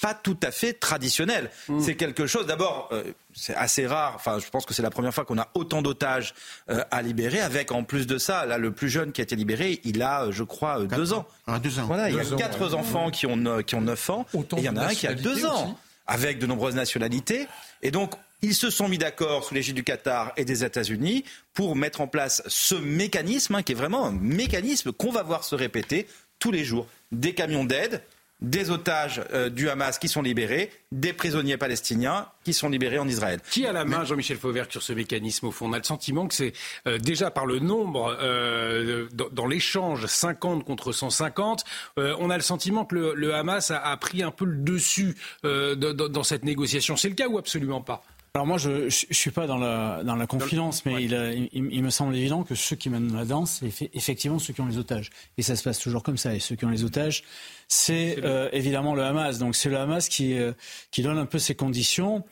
pas tout à fait traditionnel. Mmh. C'est quelque chose, d'abord, euh, c'est assez rare, enfin je pense que c'est la première fois qu'on a autant d'otages euh, à libérer, avec en plus de ça, là le plus jeune qui a été libéré, il a, euh, je crois, euh, deux ans. Ah, deux ans. Voilà, il y a ans, quatre ouais. enfants qui ont, qui ont 9 ans, Autant et il y en a un qui a deux ans, aussi. avec de nombreuses nationalités. Et donc, ils se sont mis d'accord sous l'égide du Qatar et des États-Unis pour mettre en place ce mécanisme, hein, qui est vraiment un mécanisme qu'on va voir se répéter tous les jours. Des camions d'aide, des otages euh, du Hamas qui sont libérés, des prisonniers palestiniens qui sont libérés en Israël. Qui a la main, Jean-Michel Fauvert, sur ce mécanisme au fond? On a le sentiment que c'est euh, déjà par le nombre, euh, dans, dans l'échange 50 contre 150, euh, on a le sentiment que le, le Hamas a, a pris un peu le dessus euh, dans cette négociation. C'est le cas ou absolument pas? Alors moi, je ne suis pas dans la, dans la confidence, mais il, a- il- il me semble évident que ceux qui mènent la danse, c'est effe- effectivement ceux qui ont les otages. Et ça se passe toujours comme ça. Et ceux qui ont les otages, c'est euh, évidemment le Hamas. Donc c'est le Hamas qui, euh, qui donne un peu ces conditions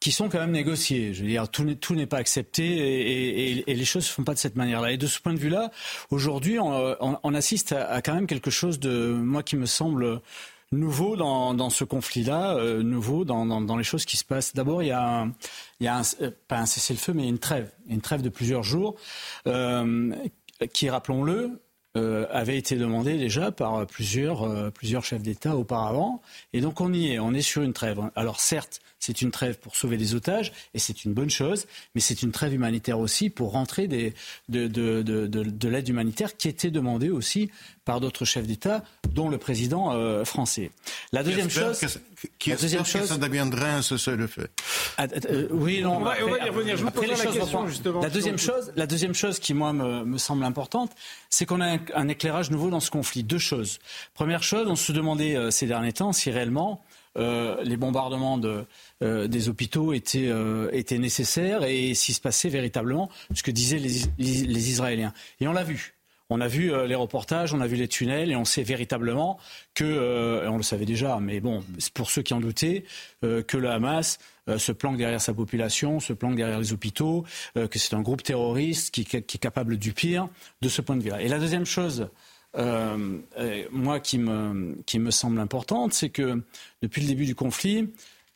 qui sont quand même négociées. Je veux dire, tout n'est, tout n'est pas accepté et, et- et les choses ne se font pas de cette manière-là. Et de ce point de vue-là, aujourd'hui, on, on- on assiste à, à quand même quelque chose de, moi, qui me semble nouveau dans, ce conflit-là, euh, nouveau dans, les choses qui se passent. D'abord, il y a, un, euh, pas un cessez-le-feu, mais une trêve, une trêve de plusieurs jours, euh, qui, rappelons-le, avait été demandée déjà par plusieurs, plusieurs chefs d'État auparavant. Et donc on y est, on est sur une trêve. Alors certes, c'est une trêve pour sauver des otages, et c'est une bonne chose, mais c'est une trêve humanitaire aussi pour rentrer des, de, de, de, de, de l'aide humanitaire qui était demandée aussi par d'autres chefs d'État, dont le président euh, français. La deuxième Qui chose... que- Qui la deuxième espère que chose- ça deviendrait un cessez-le-feu ah, euh, oui, non. On va- après- on va y revenir. Je vous les la choses question, justement. La deuxième chose, la deuxième chose qui moi me, me semble importante, c'est qu'on a un, un éclairage nouveau dans ce conflit. Deux choses. Première chose, on se demandait euh, ces derniers temps si réellement euh, les bombardements de, euh, des hôpitaux étaient, euh, étaient nécessaires et s'il se passait véritablement ce que disaient les, Israéliens. Et on l'a vu. On a vu euh, les reportages, on a vu les tunnels et on sait véritablement que, euh, on le savait déjà, mais bon, pour ceux qui en doutaient, euh, que le Hamas euh, se planque derrière sa population, se planque derrière les hôpitaux, euh, que c'est un groupe terroriste qui est capable du pire de ce point de vue-là. Et la deuxième chose, euh, moi, qui me, qui me semble importante, c'est que depuis le début du conflit,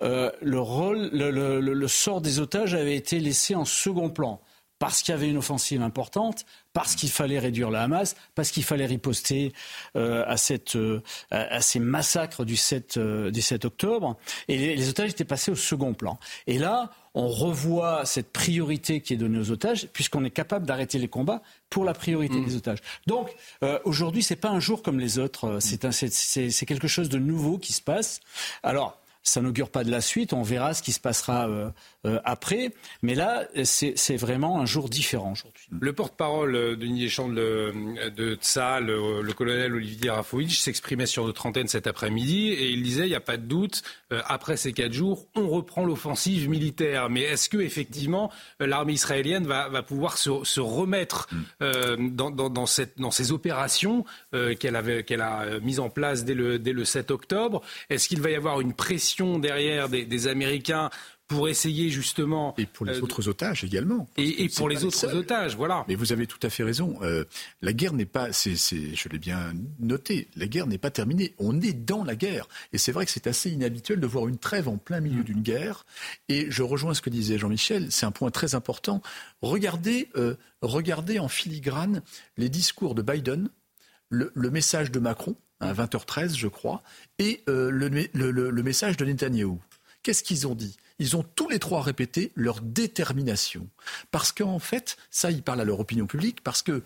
euh, le, rôle, le, le- le- le sort des otages avait été laissé en second plan. Parce qu'il y avait une offensive importante, parce qu'il fallait réduire le Hamas, parce qu'il fallait riposter euh, à, cette, euh, à, à ces massacres du 7, euh, du 7 octobre. Et les, les otages étaient passés au second plan. Et là, on revoit cette priorité qui est donnée aux otages, puisqu'on est capable d'arrêter les combats pour la priorité des otages. Donc, euh, aujourd'hui, c'est pas un jour comme les autres. euh, c'est quelque chose de nouveau qui se passe. Alors, ça n'augure pas de la suite. On verra ce qui se passera euh, euh, après. Mais là, c'est vraiment un jour différent aujourd'hui. Le porte-parole euh, de Deschamps de, de Tsahal, le, le colonel Olivier Rafovitch, s'exprimait sur notre antenne cet après-midi et il disait il n'y a pas de doute, euh, après ces quatre jours, on reprend l'offensive militaire. Mais est-ce que effectivement l'armée israélienne va, va pouvoir se, se remettre euh, dans, dans, dans, cette, dans ces opérations euh, qu'elle a mises en place dès le, dès le 7 octobre? Est-ce qu'il va y avoir une pression derrière des, des Américains pour essayer justement Et pour les euh, autres otages également. et, pour les autres otages, voilà. Mais vous avez tout à fait raison. Euh, la guerre n'est pas, c'est, je l'ai bien noté, la guerre n'est pas terminée. On est dans la guerre. Et c'est vrai que c'est assez inhabituel de voir une trêve en plein milieu d'une guerre. Et je rejoins ce que disait Jean-Michel, c'est un point très important. Regardez, euh, regardez en filigrane les discours de Biden, le, le message de Macron, à 20h13 je crois, et euh, le, message de Netanyahou. Qu'est-ce qu'ils ont dit? Ils ont tous les trois répété leur détermination. Parce qu'en fait, ça, ils parlent à leur opinion publique, parce que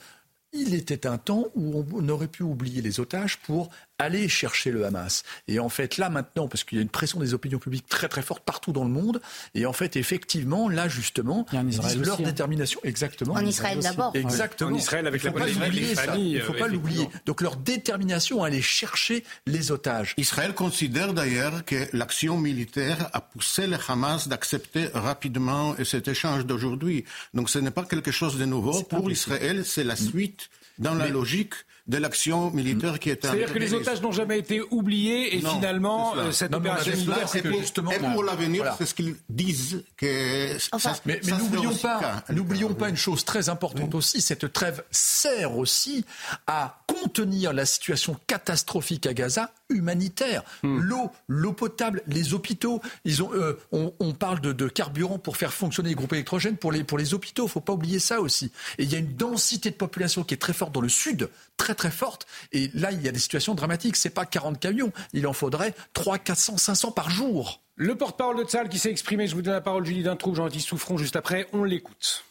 il était un temps où on aurait pu oublier les otages pour aller chercher le Hamas. Et en fait, là maintenant, parce qu'il y a une pression des opinions publiques très très forte partout dans le monde, et en fait, effectivement, là justement, Il y a en ils Israël disent leur aussi, hein. détermination. Exactement. En Israël d'abord. Exactement. En Israël, avec Il faut la pas Palestine, les familles, Il ne faut pas l'oublier. Donc leur détermination à aller chercher les otages. Israël considère d'ailleurs que l'action militaire a poussé le Hamas d'accepter rapidement cet échange d'aujourd'hui. Donc ce n'est pas quelque chose de nouveau. Pour Israël, c'est la suite dans la logique de l'action militaire qui est C'est-à-dire que les otages n'ont jamais été oubliés et Non, finalement, euh, cette Non, opération militaire, c'est justement- Et pour l'avenir, Voilà. c'est ce qu'ils disent que Enfin, ça- Mais, mais n'oublions pas, n'oublions une chose très importante aussi. Cette trêve sert aussi à contenir la situation catastrophique à Gaza humanitaire. Hmm. L'eau, l'eau potable, les hôpitaux. Ils ont, euh, on, parle de, carburant pour faire fonctionner les groupes électrogènes pour les, pour les hôpitaux. Il ne faut pas oublier ça aussi. Et il y a une densité de population qui est très forte dans le sud, très très forte. Et là, il y a des situations dramatiques. Ce n'est pas 40 camions. Il en faudrait 300, 400, 500 par jour. Le porte-parole de Tsal qui s'est exprimé, je vous donne la parole, Julie Dintroub, Jean-Baptiste Souffron, juste après, on l'écoute.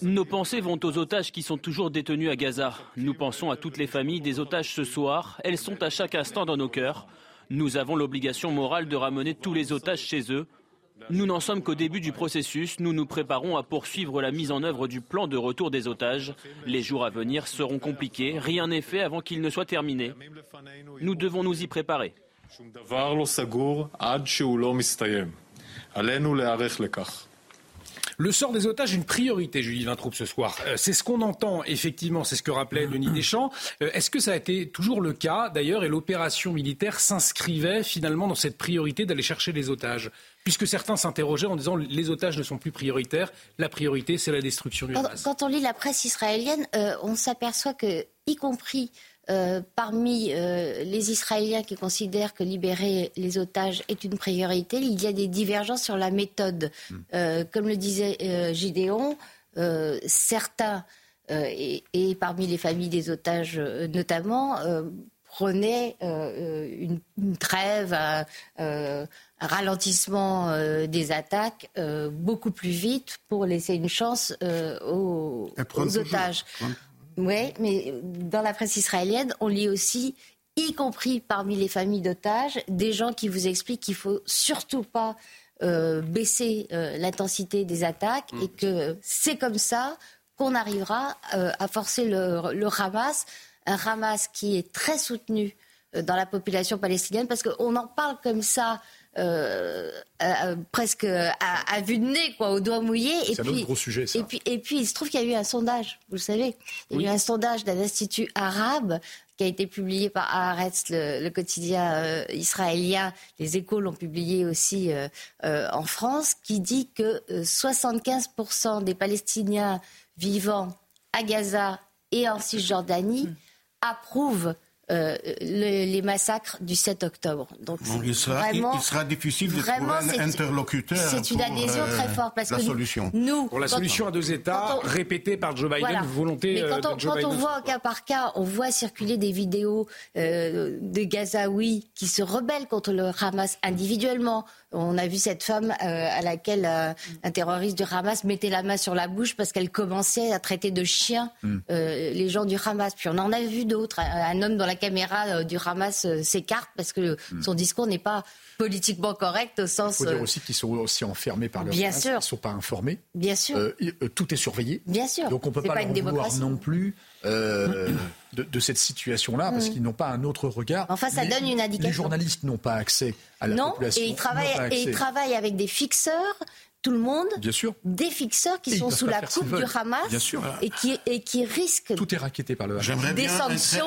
Nos pensées vont aux otages qui sont toujours détenus à Gaza. Nous pensons à toutes les familles des otages ce soir. Elles sont à chaque instant dans nos cœurs. Nous avons l'obligation morale de ramener tous les otages chez eux. Nous n'en sommes qu'au début du processus. Nous nous préparons à poursuivre la mise en œuvre du plan de retour des otages. Les jours à venir seront compliqués. Rien n'est fait avant qu'il ne soit terminé. Nous devons nous y préparer. Le sort des otages est une priorité, Julie Vintraube, ce soir. Euh, c'est ce qu'on entend, effectivement, c'est ce que rappelait Denis Deschamps. Euh, est-ce que ça a été toujours le cas, d'ailleurs, et l'opération militaire s'inscrivait finalement dans cette priorité d'aller chercher les otages? Puisque certains s'interrogeaient en disant les otages ne sont plus prioritaires, la priorité c'est la destruction du Hamas. Quand, on lit la presse israélienne, euh, on s'aperçoit que, y compris euh, parmi euh, les Israéliens qui considèrent que libérer les otages est une priorité, il y a des divergences sur la méthode. Hmm. Euh, comme le disait Gideon, certains, et, parmi les familles des otages notamment, prenaient une, trêve, un, ralentissement des attaques beaucoup plus vite pour laisser une chance aux, otages. Oui, mais dans la presse israélienne, on lit aussi, y compris parmi les familles d'otages, des gens qui vous expliquent qu'il faut surtout pas euh, baisser euh, l'intensité des attaques et que c'est comme ça qu'on arrivera euh, à forcer le, le, Hamas, un Hamas qui est très soutenu dans la population palestinienne, parce qu'on en parle comme ça euh, euh, presque à, vue de nez, quoi, au doigt mouillé. Et puis, un gros sujet, ça. Et puis, et puis, il se trouve qu'il y a eu un sondage, vous le savez. Il y a eu un sondage d'un institut arabe qui a été publié par Haaretz, le, quotidien euh, israélien. Les échos l'ont publié aussi en France, qui dit que 75% des Palestiniens vivant à Gaza et en Cisjordanie mmh. approuvent euh, les massacres du 7 octobre. Donc, il, sera, il, sera, difficile de trouver un interlocuteur. C'est une adhésion euh, très forte parce la que solution. Nous, pour la solution à deux États, répétée par Joe Biden, volonté Mais quand euh, on, de Joe quand on voit cas par cas, on voit circuler des vidéos euh, de Gazaouis qui se rebellent contre le Hamas individuellement. On a vu cette femme à laquelle un terroriste du Hamas mettait la main sur la bouche parce qu'elle commençait à traiter de chiens mm. les gens du Hamas. Puis on en a vu d'autres. Un, homme dans la caméra euh, du Hamas euh, s'écarte parce que hmm. son discours n'est pas politiquement correct au sens. Il faut dire euh, aussi qu'ils sont aussi enfermés par le Bien sûr. Ils ne sont pas informés. Bien sûr. tout est surveillé. Bien sûr. Donc on ne peut pas, pas leur vouloir non plus de, cette situation-là parce hmm. qu'ils n'ont pas un autre regard. Enfin, ça donne une indication. Les journalistes n'ont pas accès à la non, population. Et ils travaillent, et ils travaillent avec des fixeurs tout le monde, bien sûr. des fixeurs qui sont sous la coupe du Hamas bien sûr. Et, qui, et qui risquent tout est raquetté par le Hamas. J'aimerais des bien sanctions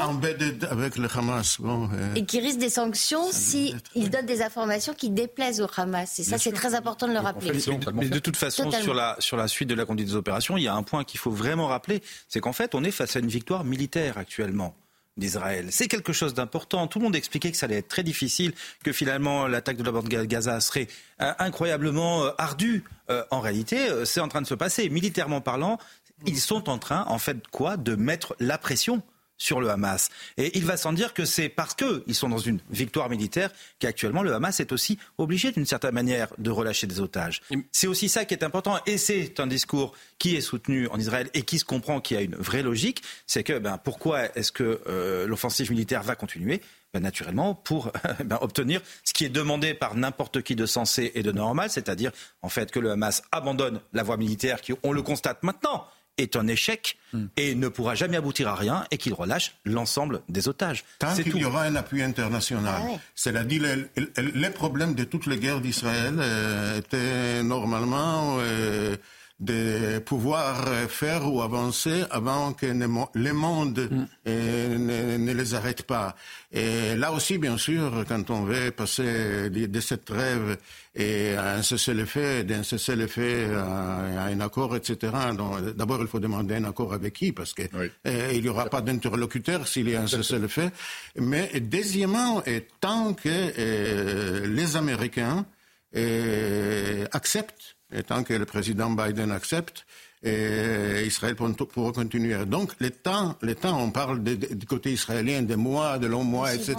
avec le Hamas. Bon, euh, Et qui risquent des sanctions s'ils si donnent des informations qui déplaisent au Hamas. Et ça, c'est très important de le rappeler. Mais, de toute façon, sur la, sur la suite de la conduite des opérations, il y a un point qu'il faut vraiment rappeler, c'est qu'en fait, on est face à une victoire militaire actuellement d'Israël. C'est quelque chose d'important. Tout le monde expliquait que ça allait être très difficile, que finalement l'attaque de la bande de Gaza serait euh, incroyablement euh, ardue. Euh, en réalité, c'est en train de se passer. Militairement parlant, ils sont en train, en fait, quoi, de mettre la pression sur le Hamas. Et il va sans dire que c'est parce qu'ils sont dans une victoire militaire qu'actuellement le Hamas est aussi obligé d'une certaine manière de relâcher des otages. C'est aussi ça qui est important et c'est un discours qui est soutenu en Israël et qui se comprend, qui a une vraie logique. C'est que ben, pourquoi est-ce que euh, l'offensive militaire va continuer? Ben, naturellement pour ben, obtenir ce qui est demandé par n'importe qui de sensé et de normal, c'est-à-dire en fait que le Hamas abandonne la voie militaire qui, on le constate maintenant, est un échec hmm. et ne pourra jamais aboutir à rien et qu'il relâche l'ensemble des otages. Tant qu'il y aura un appui international. Ah C'est-à-dire les, problèmes de toutes les guerres d'Israël euh, étaient normalement euh, de pouvoir faire ou avancer avant que le monde mm. ne, ne, les arrête pas. Et là aussi, bien sûr, quand on veut passer de, cette trêve et à un cessez-le-feu, d'un cessez-le-feu à, un accord, etc. D'abord, il faut demander un accord avec qui, parce que euh, il n'y aura pas d'interlocuteur s'il y a un cessez-le-feu. Mais deuxièmement, tant que euh, les Américains euh, acceptent et tant que le président Biden accepte, et Israël pourra continuer. Donc, les temps, les temps on parle du côté israélien des mois, de longs mois, etc.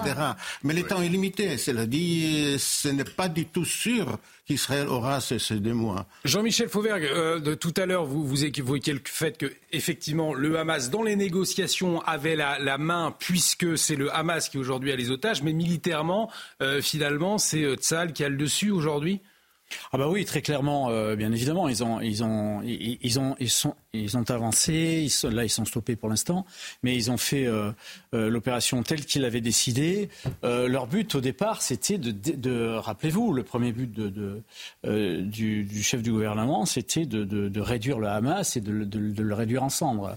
Mais le temps est limité. Cela dit, ce n'est pas du tout sûr qu'Israël aura ces, ces deux mois. Jean-Michel Fauvergue, euh, de tout à l'heure, vous, vous évoquiez le fait que, effectivement, le Hamas, dans les négociations, avait la, la main, puisque c'est le Hamas qui aujourd'hui a les otages, mais militairement, euh, finalement, c'est euh, Tzal qui a le dessus aujourd'hui? Ah bah oui, très clairement, euh, bien évidemment, ils ont, ils ont, ils, ont, ils sont, ils ont avancé. Là, ils sont stoppés pour l'instant, mais ils ont fait euh, euh, l'opération telle qu'ils avaient décidé. leur but au départ, c'était de, de, rappelez-vous, le premier but de du, chef du gouvernement, c'était de, réduire le Hamas et de, le réduire en cendres,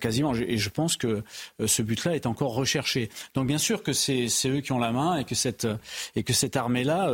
quasiment. Et je pense que ce but-là est encore recherché. Donc bien sûr que c'est eux qui ont la main et que cette armée-là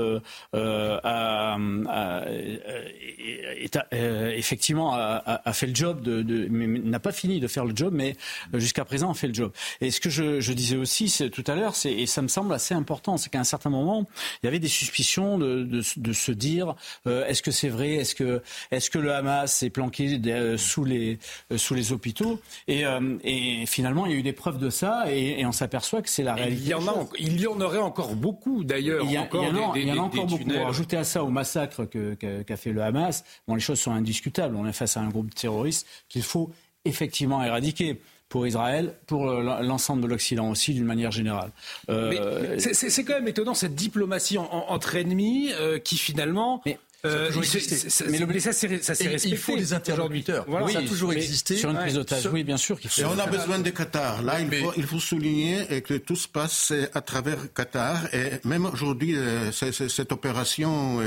a euh, euh, effectivement a, fait le job, de, de n'a pas fini de faire le job, mais euh, jusqu'à présent a fait le job. Et ce que je, je disais aussi tout à l'heure, et ça me semble assez important, c'est qu'à un certain moment, il y avait des suspicions de, de, de se dire est-ce que c'est vrai, est-ce que, est-ce que le Hamas est planqué sous les, sous les hôpitaux? Et, et, finalement, il y a eu des preuves de ça, et, on s'aperçoit que c'est la réalité. Il y, en a, il y en aurait encore beaucoup d'ailleurs. Il y, en a, il y en a encore beaucoup. Ajouter à ça au massacre qu'a fait le Hamas, bon, les choses sont indiscutables. On est face à un groupe terroriste qu'il faut effectivement éradiquer pour Israël, pour l'ensemble de l'Occident aussi, d'une manière générale. Euh, c'est quand même étonnant cette diplomatie entre ennemis euh, qui finalement. Euh, mais ça, c'est respecté. Il faut des interlocuteurs. Voilà, ça a toujours existé. Sur une prise d'otage, oui, bien sûr. Et on a besoin de Qatar. Là, il, faut, il faut souligner que tout se passe à travers Qatar. Et même aujourd'hui, euh, cette opération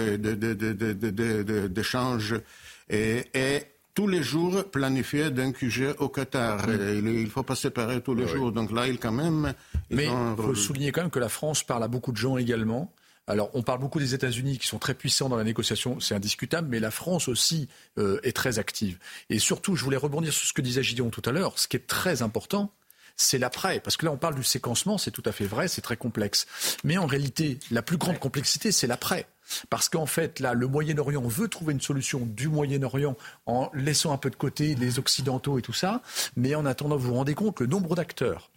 d'échange est tous les jours planifiée d'un QG au Qatar. Il ne faut pas séparer tous les jours. Donc là, il quand même. Mais il faut souligner quand même que la France parle à beaucoup de gens également. Alors, on parle beaucoup des États-Unis qui sont très puissants dans la négociation, c'est indiscutable, mais la France aussi euh, est très active. Et surtout, je voulais rebondir sur ce que disait Gideon tout à l'heure. Ce qui est très important, c'est l'après. Parce que là, on parle du séquencement, c'est tout à fait vrai, c'est très complexe. Mais en réalité, la plus grande complexité, c'est l'après. Parce qu'en fait, là, le Moyen-Orient veut trouver une solution du Moyen-Orient en laissant un peu de côté les Occidentaux et tout ça. Mais en attendant, vous vous rendez compte, le nombre d'acteurs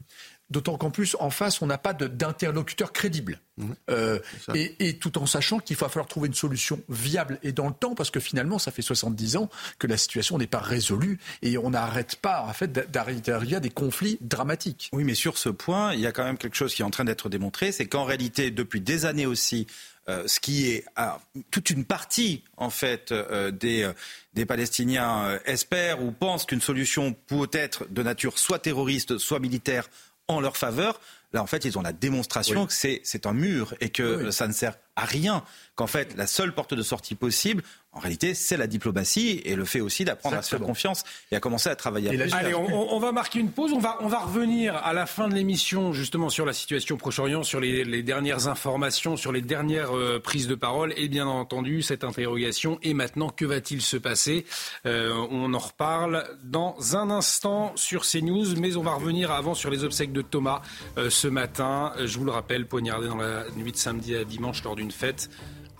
D'autant qu'en plus, en face, on n'a pas d'interlocuteur crédible. Mmh. Euh, et, tout en sachant qu'il va falloir trouver une solution viable et dans le temps, parce que finalement, ça fait 70 ans que la situation n'est pas résolue et on n'arrête pas, en fait, d'arriver à des conflits dramatiques. Oui, mais sur ce point, il y a quand même quelque chose qui est en train d'être démontré, c'est qu'en réalité, depuis des années aussi, euh, ce qui est ah, toute une partie en fait euh, des, des Palestiniens espèrent ou pensent qu'une solution peut être de nature soit terroriste, soit militaire en leur faveur. Là, en fait, ils ont la démonstration que c'est un mur et que ça ne sert à rien. Qu'en fait, la seule porte de sortie possible, en réalité, c'est la diplomatie et le fait aussi d'apprendre à se faire confiance et à commencer à travailler. Allez, on, va marquer une pause. On va, on va revenir à la fin de l'émission justement sur la situation au Proche-Orient, sur les, dernières informations, sur les dernières euh, prises de parole et bien entendu cette interrogation. Et maintenant, que va-t-il se passer? Euh, On en reparle dans un instant sur CNews, mais on va revenir avant sur les obsèques de Thomas euh, ce matin. Je vous le rappelle, poignardé dans la nuit de samedi à dimanche lors d'une fête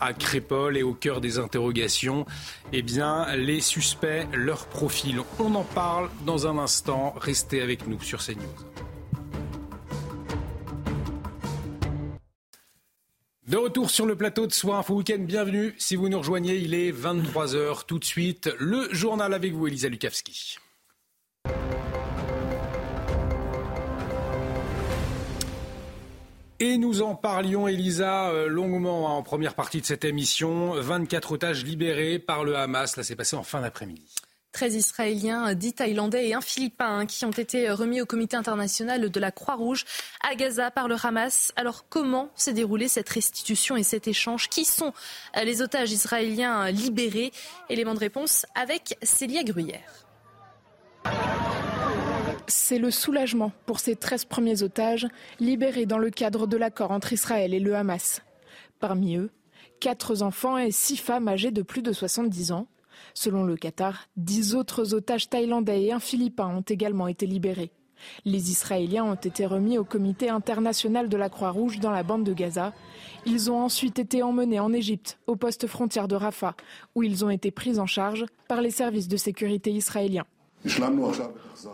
à Crépol et au cœur des interrogations, eh bien, les suspects, leur profil. On en parle dans un instant. Restez avec nous sur CNews. De retour sur le plateau de Soir Info Week-end, bienvenue. Si vous nous rejoignez, il est 23h tout de suite. Le journal avec vous, Elisa Lukavski. Et nous en parlions, Elisa, euh, longuement hein, en première partie de cette émission. 24 otages libérés par le Hamas. Là, c'est passé en fin d'après-midi. 13 Israéliens, 10 Thaïlandais et un Philippin hein, qui ont été remis au comité international de la Croix-Rouge à Gaza par le Hamas. Alors comment s'est déroulée cette restitution et cet échange? Qui sont les otages israéliens libérés? Élément de réponse avec Célia Gruyère. C'est le soulagement pour ces 13 premiers otages libérés dans le cadre de l'accord entre Israël et le Hamas. Parmi eux, quatre enfants et six femmes âgées de plus de 70 ans. Selon le Qatar, dix autres otages thaïlandais et un Philippin ont également été libérés. Les Israéliens ont été remis au comité international de la Croix-Rouge dans la bande de Gaza. Ils ont ensuite été emmenés en Égypte, au poste frontière de Rafah, où ils ont été pris en charge par les services de sécurité israéliens.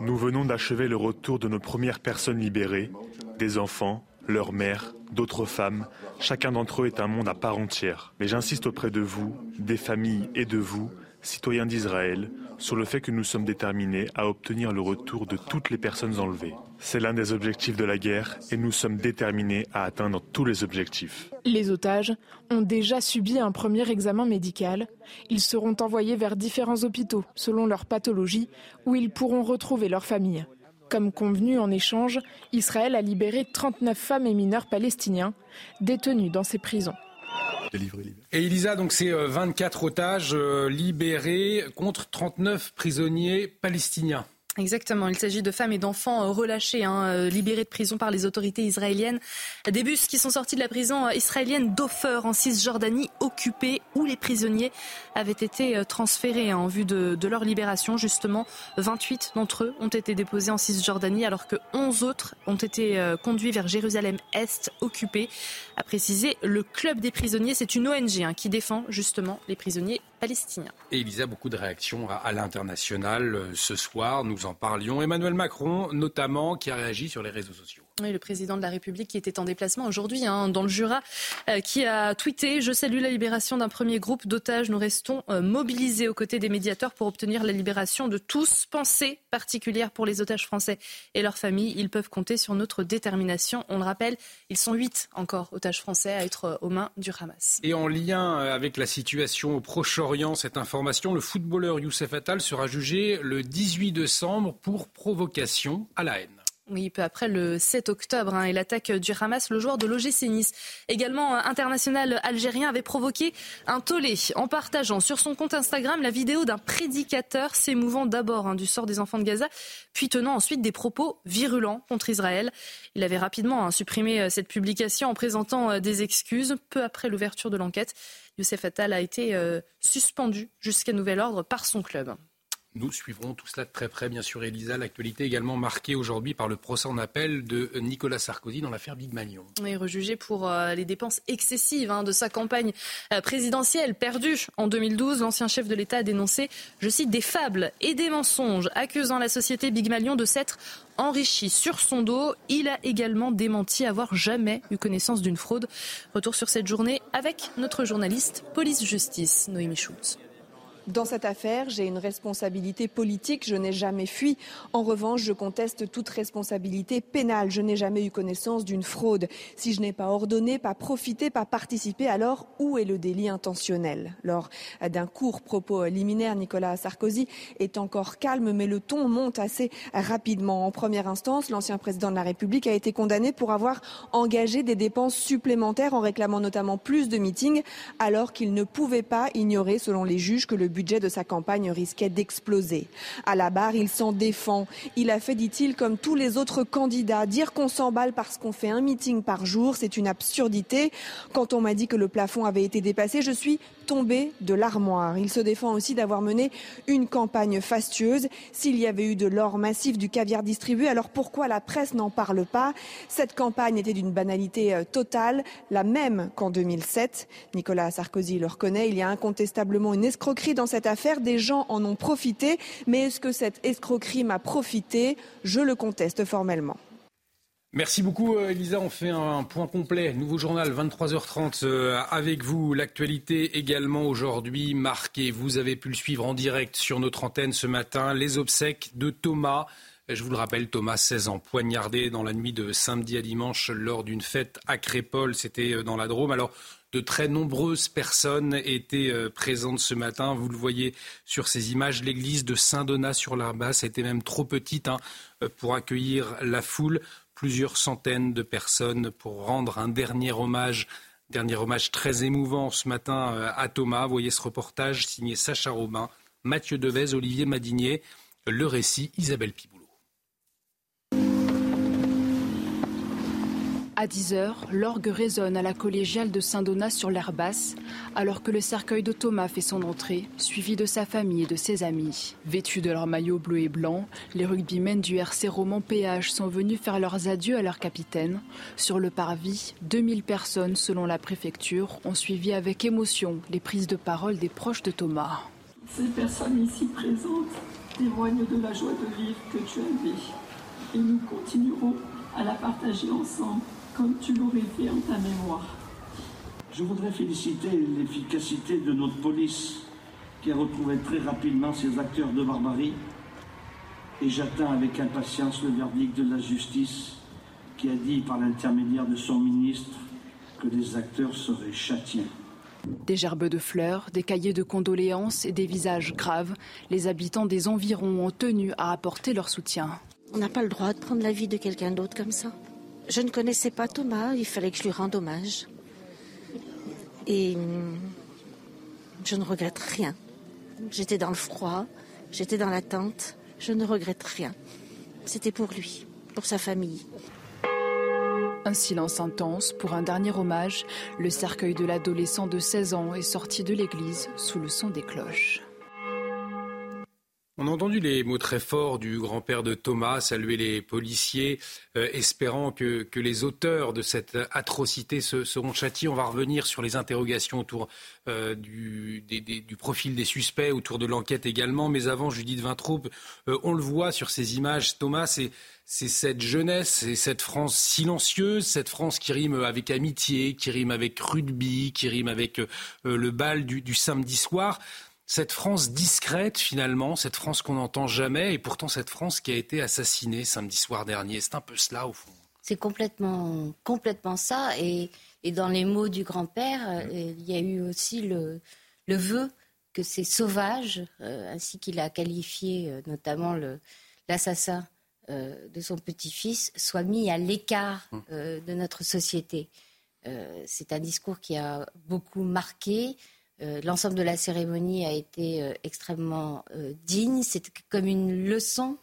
Nous venons d'achever le retour de nos premières personnes libérées, des enfants, leurs mères, d'autres femmes. Chacun d'entre eux est un monde à part entière. Mais j'insiste auprès de vous, des familles et de vous, citoyens d'Israël, sur le fait que nous sommes déterminés à obtenir le retour de toutes les personnes enlevées. C'est l'un des objectifs de la guerre et nous sommes déterminés à atteindre tous les objectifs. Les otages ont déjà subi un premier examen médical. Ils seront envoyés vers différents hôpitaux selon leur pathologie où ils pourront retrouver leur famille. Comme convenu en échange, Israël a libéré 39 femmes et mineurs palestiniens détenus dans ces prisons. Et Elisa, donc c'est 24 euh, otages euh, libérés contre 39 prisonniers palestiniens. Exactement, il s'agit de femmes et d'enfants euh, relâchés, hein, euh, libérés de prison par les autorités israéliennes. Des bus qui sont sortis de la prison euh, israélienne d'Ofer en Cisjordanie, occupés, où les prisonniers avaient été transférés hein, en vue de, leur libération. Justement, 28 d'entre eux ont été déposés en Cisjordanie, alors que 11 autres ont été conduits vers Jérusalem-Est, occupés. A précisé le Club des prisonniers, c'est une ONG hein, qui défend justement les prisonniers palestiniens. Et Elisa, beaucoup de réactions à, à l'international ce soir. Nous en parlions. Emmanuel Macron, notamment, qui a réagi sur les réseaux sociaux. Oui, le président de la République qui était en déplacement aujourd'hui hein, dans le Jura, euh, qui a tweeté Je salue la libération d'un premier groupe d'otages. Nous restons euh, mobilisés aux côtés des médiateurs pour obtenir la libération de tous. Pensée particulière pour les otages français et leurs familles. Ils peuvent compter sur notre détermination. On le rappelle, ils sont huit encore otages français à être euh, aux mains du Hamas. Et en lien avec la situation au Proche-Orient, cette information, le footballeur Youssef Attal sera jugé le 18 décembre pour provocation à la haine. Oui, peu après le 7 octobre hein, et l'attaque du Hamas, le joueur de l'OGC Nice, également international algérien, avait provoqué un tollé en partageant sur son compte Instagram la vidéo d'un prédicateur s'émouvant d'abord hein, du sort des enfants de Gaza, puis tenant ensuite des propos virulents contre Israël. Il avait rapidement hein, supprimé euh, cette publication en présentant euh, des excuses. Peu après l'ouverture de l'enquête, Youssef Attal a été euh, suspendu jusqu'à nouvel ordre par son club. Nous suivrons tout cela de très près, bien sûr, Elisa. L'actualité également marquée aujourd'hui par le procès en appel de Nicolas Sarkozy dans l'affaire Big Magnon. Oui, rejugé pour euh, les dépenses excessives hein, de sa campagne euh, présidentielle perdue en 2012. L'ancien chef de l'État a dénoncé, je cite, des fables et des mensonges, accusant la société Big Magnon de s'être enrichi sur son dos. Il a également démenti avoir jamais eu connaissance d'une fraude. Retour sur cette journée avec notre journaliste police-justice, Noémie Schultz. Dans cette affaire, j'ai une responsabilité politique, je n'ai jamais fui. En revanche, je conteste toute responsabilité pénale. Je n'ai jamais eu connaissance d'une fraude. Si je n'ai pas ordonné, pas profité, pas participé, alors où est le délit intentionnel? Lors d'un court propos liminaire, Nicolas Sarkozy est encore calme, mais le ton monte assez rapidement. En première instance, l'ancien président de la République a été condamné pour avoir engagé des dépenses supplémentaires en réclamant notamment plus de meetings, alors qu'il ne pouvait pas ignorer, selon les juges, que le budget de sa campagne risquait d'exploser. À la barre, il s'en défend. Il a fait, dit-il, comme tous les autres candidats, dire qu'on s'emballe parce qu'on fait un meeting par jour, c'est une absurdité. Quand on m'a dit que le plafond avait été dépassé, je suis tombé de l'armoire. Il se défend aussi d'avoir mené une campagne fastueuse. S'il y avait eu de l'or massif, du caviar distribué, alors pourquoi la presse n'en parle pas? Cette campagne était d'une banalité euh, totale, la même qu'en 2007. Nicolas Sarkozy le reconnaît, il y a incontestablement une escroquerie dans cette affaire. Des gens en ont profité, mais est-ce que cette escroquerie m'a profité? Je le conteste formellement. Merci beaucoup euh, Elisa, on fait un point complet. Nouveau journal 23h30 euh, avec vous. L'actualité également aujourd'hui marquée. Vous avez pu le suivre en direct sur notre antenne ce matin. Les obsèques de Thomas. Je vous le rappelle, Thomas, 16 ans, poignardé dans la nuit de samedi à dimanche lors d'une fête à Crépole. C'était euh, dans la Drôme. Alors, de très nombreuses personnes étaient présentes ce matin. Vous le voyez sur ces images. L'église de Saint-Donat sur l'Arbasse était même trop petite hein, pour accueillir la foule. Plusieurs centaines de personnes pour rendre un dernier hommage Dernier hommage très émouvant ce matin à Thomas. Voyez ce reportage signé Sacha Robin, Mathieu Devez, Olivier Madinier. Le récit, Isabelle Piboulot. À 10h, l'orgue résonne à la collégiale de Saint-Donat sur l'air basse, alors que le cercueil de Thomas fait son entrée, suivi de sa famille et de ses amis. Vêtus de leur maillot bleu et blanc, les rugbymen du RC Roman PH sont venus faire leurs adieux à leur capitaine. Sur le parvis, 2000 personnes, selon la préfecture, ont suivi avec émotion les prises de parole des proches de Thomas. Ces personnes ici présentes témoignent de la joie de vivre que tu vécue. Et nous continuerons à la partager ensemble, comme tu l'aurais fait en ta mémoire. Je voudrais féliciter l'efficacité de notre police, qui a retrouvé très rapidement ces acteurs de barbarie. Et j'attends avec impatience le verdict de la justice, qui a dit par l'intermédiaire de son ministre que les acteurs seraient châtiés. Des gerbes de fleurs, des cahiers de condoléances et des visages graves, les habitants des environs ont tenu à apporter leur soutien. On n'a pas le droit de prendre la vie de quelqu'un d'autre comme ça. Je ne connaissais pas Thomas, il fallait que je lui rende hommage. Et hum, je ne regrette rien. J'étais dans le froid, j'étais dans l'attente, je ne regrette rien. C'était pour lui, pour sa famille. Un silence intense pour un dernier hommage. Le cercueil de l'adolescent de 16 ans est sorti de l'église sous le son des cloches. On a entendu les mots très forts du grand-père de Thomas, saluer les policiers, euh, espérant que, les auteurs de cette atrocité seront châtiés. On va revenir sur les interrogations autour euh, du, profil des suspects, autour de l'enquête également. Mais avant, Judith Vintraube, euh, on le voit sur ces images, Thomas, c'est c'est cette jeunesse, c'est cette France silencieuse, cette France qui rime avec amitié, qui rime avec rugby, qui rime avec le bal du, samedi soir cette France discrète finalement, cette France qu'on n'entend jamais, et pourtant cette France qui a été assassinée samedi soir dernier. C'est un peu cela au fond. C'est complètement, complètement ça. Et, dans les mots du grand-père, euh, il y a eu aussi le, le vœu que ces sauvages, euh, ainsi qu'il a qualifié euh, notamment l'assassin de son petit-fils, soient mis à l'écart hum. de notre société. C'est un discours qui a beaucoup marqué. Euh, l'ensemble de la cérémonie a été euh, extrêmement euh, digne. C'est comme une leçon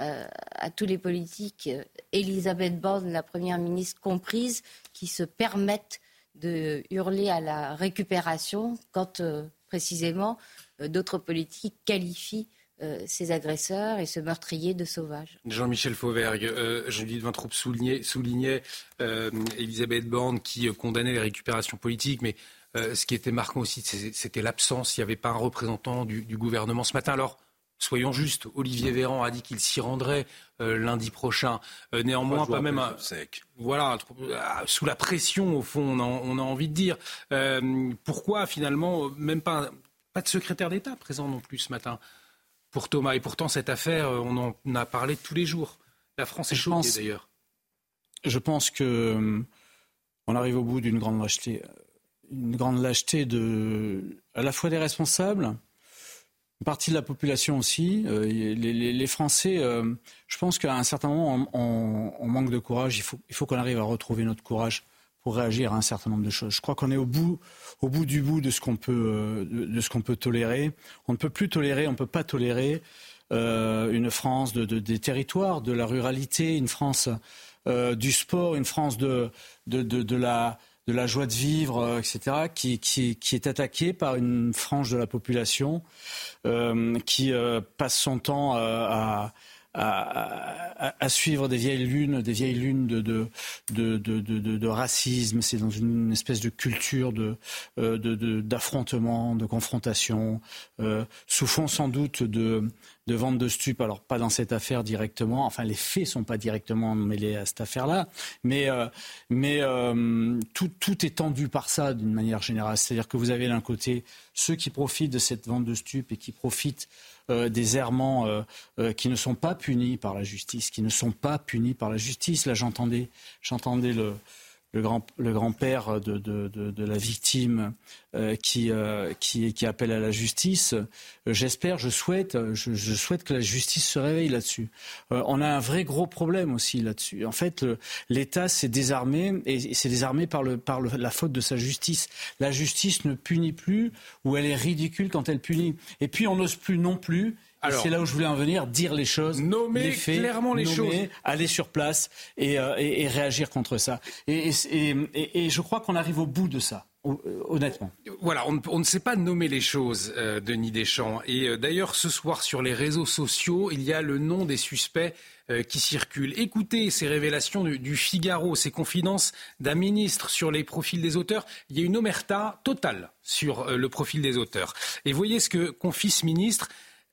à tous les politiques, Elisabeth Borne, la première ministre comprise, qui se permettent de hurler à la récupération quand précisément d'autres politiques qualifient ces agresseurs et ce meurtrier de sauvages. Jean-Michel Fauvergue, euh, Vintraube soulignait, soulignait Elisabeth Borne qui condamnait les récupérations politiques, mais euh, ce qui était marquant aussi, c'était l'absence. Il n'y avait pas un représentant du, gouvernement ce matin. Alors, soyons justes, Olivier Véran a dit qu'il s'y rendrait euh, lundi prochain. Euh, néanmoins, pas même un, voilà, sous la pression au fond, on a, envie de dire. pourquoi finalement même pas, pas de secrétaire d'État présent non plus ce matin pour Thomas? Et pourtant cette affaire, on en a parlé tous les jours. La France est choquée d'ailleurs. Je pense que on arrive au bout d'une grande lâcheté une grande lâcheté de, à la fois des responsables, une partie de la population aussi. Euh, les, Français, euh, je pense qu'à un certain moment, on, manque de courage. Il faut, il faut qu'on arrive à retrouver notre courage pour réagir à un certain nombre de choses. Je crois qu'on est au bout, au bout du bout de ce qu'on peut, euh, de, ce peut tolérer. On ne peut plus tolérer, on ne peut pas tolérer une France de, des territoires, de la ruralité, une France du sport, une France de, de la de la joie de vivre, euh, etc., qui, est attaqué par une frange de la population euh, qui euh, passe son temps à, à, suivre des vieilles lunes, des vieilles lunes de, racisme. C'est dans une espèce de culture d'affrontement, de, confrontation, sous fond sans doute de, de vente de stupes. Alors pas dans cette affaire directement. Enfin, les faits sont pas directement mêlés à cette affaire-là, mais euh, mais euh, tout, tout est tendu par ça d'une manière générale. C'est-à-dire que vous avez d'un côté ceux qui profitent de cette vente de stupes et qui profitent euh, des errements qui ne sont pas punis par la justice, qui ne sont pas punis par la justice. Là, j'entendais, j'entendais le le grand le grand-père de, de, de, de, la victime euh, qui, euh, qui, qui appelle à la justice. Euh, j'espère, je souhaite, je, je, souhaite que la justice se réveille là-dessus. Euh, on a un vrai gros problème aussi là-dessus. En fait, l'État s'est désarmé et s'est désarmé par, le, par le, la faute de sa justice. La justice ne punit plus ou elle est ridicule quand elle punit. Et puis on n'ose plus non plus c'est là où je voulais en venir, dire les choses, nommer les faits, clairement les choses, aller sur place et, euh, et, et réagir contre ça. Et, et je crois qu'on arrive au bout de ça. Euh, honnêtement. Voilà, on, on, ne sait pas nommer les choses, euh, Denis Deschamps. Et euh, d'ailleurs, ce soir, sur les réseaux sociaux, il y a le nom des suspects euh, qui circulent. Écoutez ces révélations du, du Figaro, ces confidences d'un ministre sur les profils des auteurs. Il y a une omerta totale sur euh, le profil des auteurs. Et voyez ce que confie ce ministre.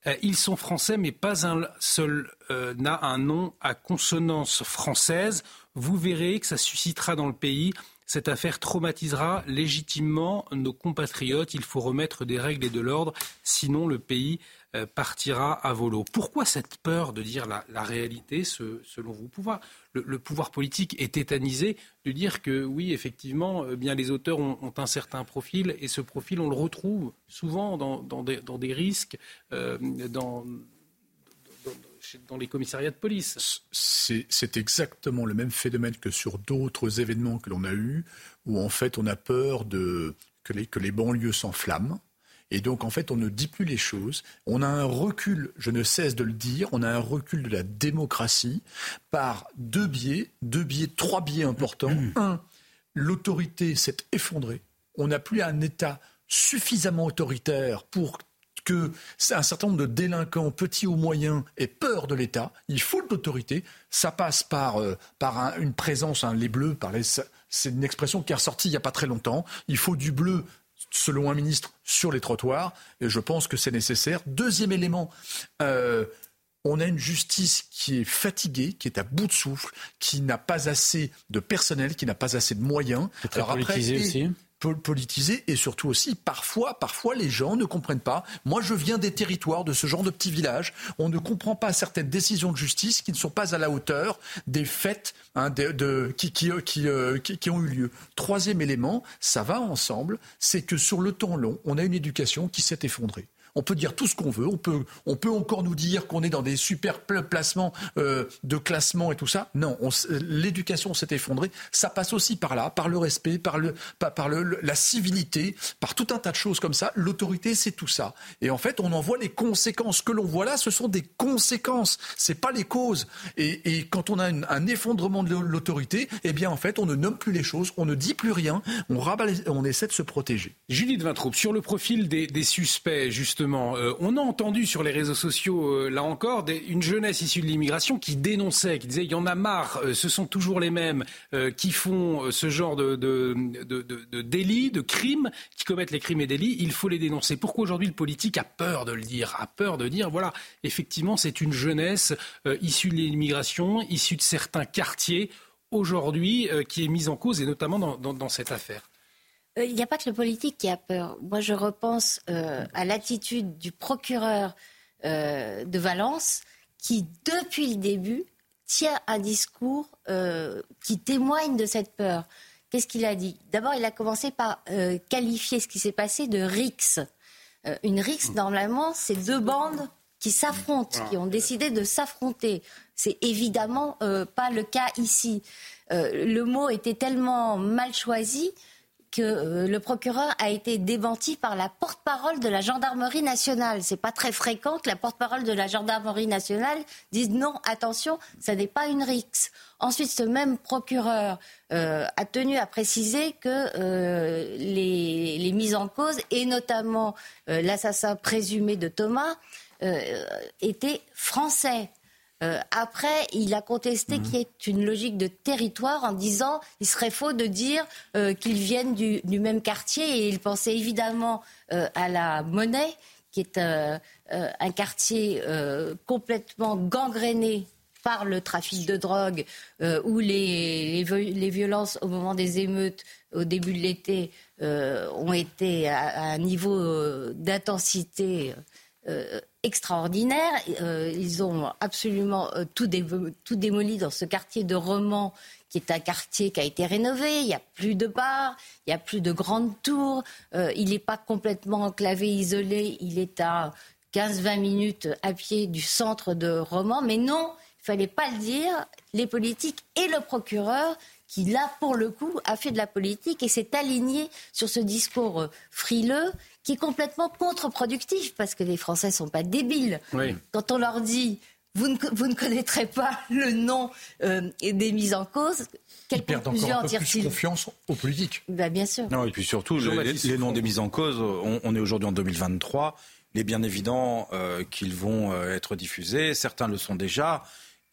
Euh, ils sont français, mais pas un seul euh, n'a un nom à consonance française. Vous verrez que ça suscitera dans le pays. Cette affaire traumatisera légitimement nos compatriotes. Il faut remettre des règles et de l'ordre, sinon le pays partira à volo. Pourquoi cette peur de dire la, réalité, selon vous pouvoir le, pouvoir politique est tétanisé de dire que oui, effectivement, euh, bien les auteurs ont, ont, un certain profil et ce profil, on le retrouve souvent dans, dans, des, dans des, risques, euh, dans, dans les commissariats de police. C'est exactement le même phénomène que sur d'autres événements que l'on a eus, où en fait on a peur de, que, les, que les banlieues s'enflamment et donc, en fait, on ne dit plus les choses. On a un recul, je ne cesse de le dire, on a un recul de la démocratie par deux biais, deux biais, trois biais importants. Mmh. Un, l'autorité s'est effondrée. On n'a plus un État suffisamment autoritaire pour que un certain nombre de délinquants, petits ou moyens, aient peur de l'État. Il faut de l'autorité. Ça passe par, euh, par un, une présence, hein, les bleus, par les, c'est une expression qui est ressortie il n'y a pas très longtemps. Il faut du bleu selon un ministre, sur les trottoirs. Et je pense que c'est nécessaire. Deuxième élément, euh, on a une justice qui est fatiguée, qui est à bout de souffle, qui n'a pas assez de personnel, qui n'a pas assez de moyens. Alors après, aussi politisé et surtout aussi parfois parfois les gens ne comprennent pas. Moi je viens des territoires de ce genre de petits villages. On ne comprend pas certaines décisions de justice qui ne sont pas à la hauteur des faits hein, qui, qui, qui, euh, qui, qui ont eu lieu. Troisième élément ça va ensemble c'est que sur le temps long on a une éducation qui s'est effondrée on peut dire tout ce qu'on veut. On peut, on peut encore nous dire qu'on est dans des super placements euh, de classement et tout ça. Non, l'éducation s'est effondrée. Ça passe aussi par là, par le respect, par, le, par, le, la civilité, par tout un tas de choses comme ça. L'autorité, c'est tout ça. Et en fait, on en voit les conséquences. Ce que l'on voit là, ce sont des conséquences. C'est pas les causes. Et, quand on a un effondrement de l'autorité, eh bien, en fait, on ne nomme plus les choses, on ne dit plus rien, on, rabat on essaie de se protéger. Judith Vintraube, sur le profil des suspects, justement, euh, on a entendu sur les réseaux sociaux, euh, là encore, une jeunesse issue de l'immigration qui dénonçait, qui disait il y en a marre, euh, ce sont toujours les mêmes qui font ce genre de, délits, de crimes, qui commettent les crimes et délits. Il faut les dénoncer. Pourquoi aujourd'hui le politique a peur de le dire, a peur de dire voilà, effectivement, c'est une jeunesse issue de l'immigration, issue de certains quartiers aujourd'hui qui est mise en cause et notamment dans cette affaire. Il euh, n'y a pas que le politique qui a peur. Moi, je repense euh, à l'attitude du procureur euh, de Valence qui, depuis le début, tient un discours qui témoigne de cette peur. Qu'est-ce qu'il a dit? D'abord, il a commencé par qualifier ce qui s'est passé de rix. une rix, normalement, c'est deux bandes qui s'affrontent, qui ont décidé de s'affronter. C'est évidemment pas le cas ici. le mot était tellement mal choisi que euh, le procureur a été démenti par la porte-parole de la gendarmerie nationale. C'est pas très fréquent que la porte-parole de la gendarmerie nationale dise non, attention, ça n'est pas une rixe. Ensuite, ce même procureur euh, a tenu à préciser que euh, les, mises en cause, et notamment l'assassin présumé de Thomas, étaient français. Euh, après, il a contesté mmh. qu'il y ait une logique de territoire en disant il serait faux de dire euh, qu'ils viennent du, du, même quartier et il pensait évidemment euh, à la monnaie qui est un quartier complètement gangréné par le trafic de drogue, où les, les, les, violences au moment des émeutes au début de l'été ont été à, à, un niveau d'intensité extraordinaire. ils ont absolument tout, tout, démoli dans ce quartier de Romans qui est un quartier qui a été rénové. Il n'y a plus de bars, il n'y a plus de grandes tours. il n'est pas complètement enclavé, isolé. Il est à 15-20 minutes à pied du centre de Romans. Mais non, il fallait pas le dire. Les politiques et le procureur qui, là, pour le coup, a fait de la politique et s'est aligné sur ce discours euh, frileux qui est complètement contre-productif parce que les Français ne sont pas débiles. Quand on leur dit vous ne, vous ne connaîtrez pas le nom euh, des mises en cause, quelle Ils conclusion en tirent-ils confiance aux politiques. Ben, bien sûr. Non, et puis surtout, les, noms des mises en cause, on est aujourd'hui en 2023 il est bien évident euh, qu'ils vont euh, être diffusés. Certains le sont déjà.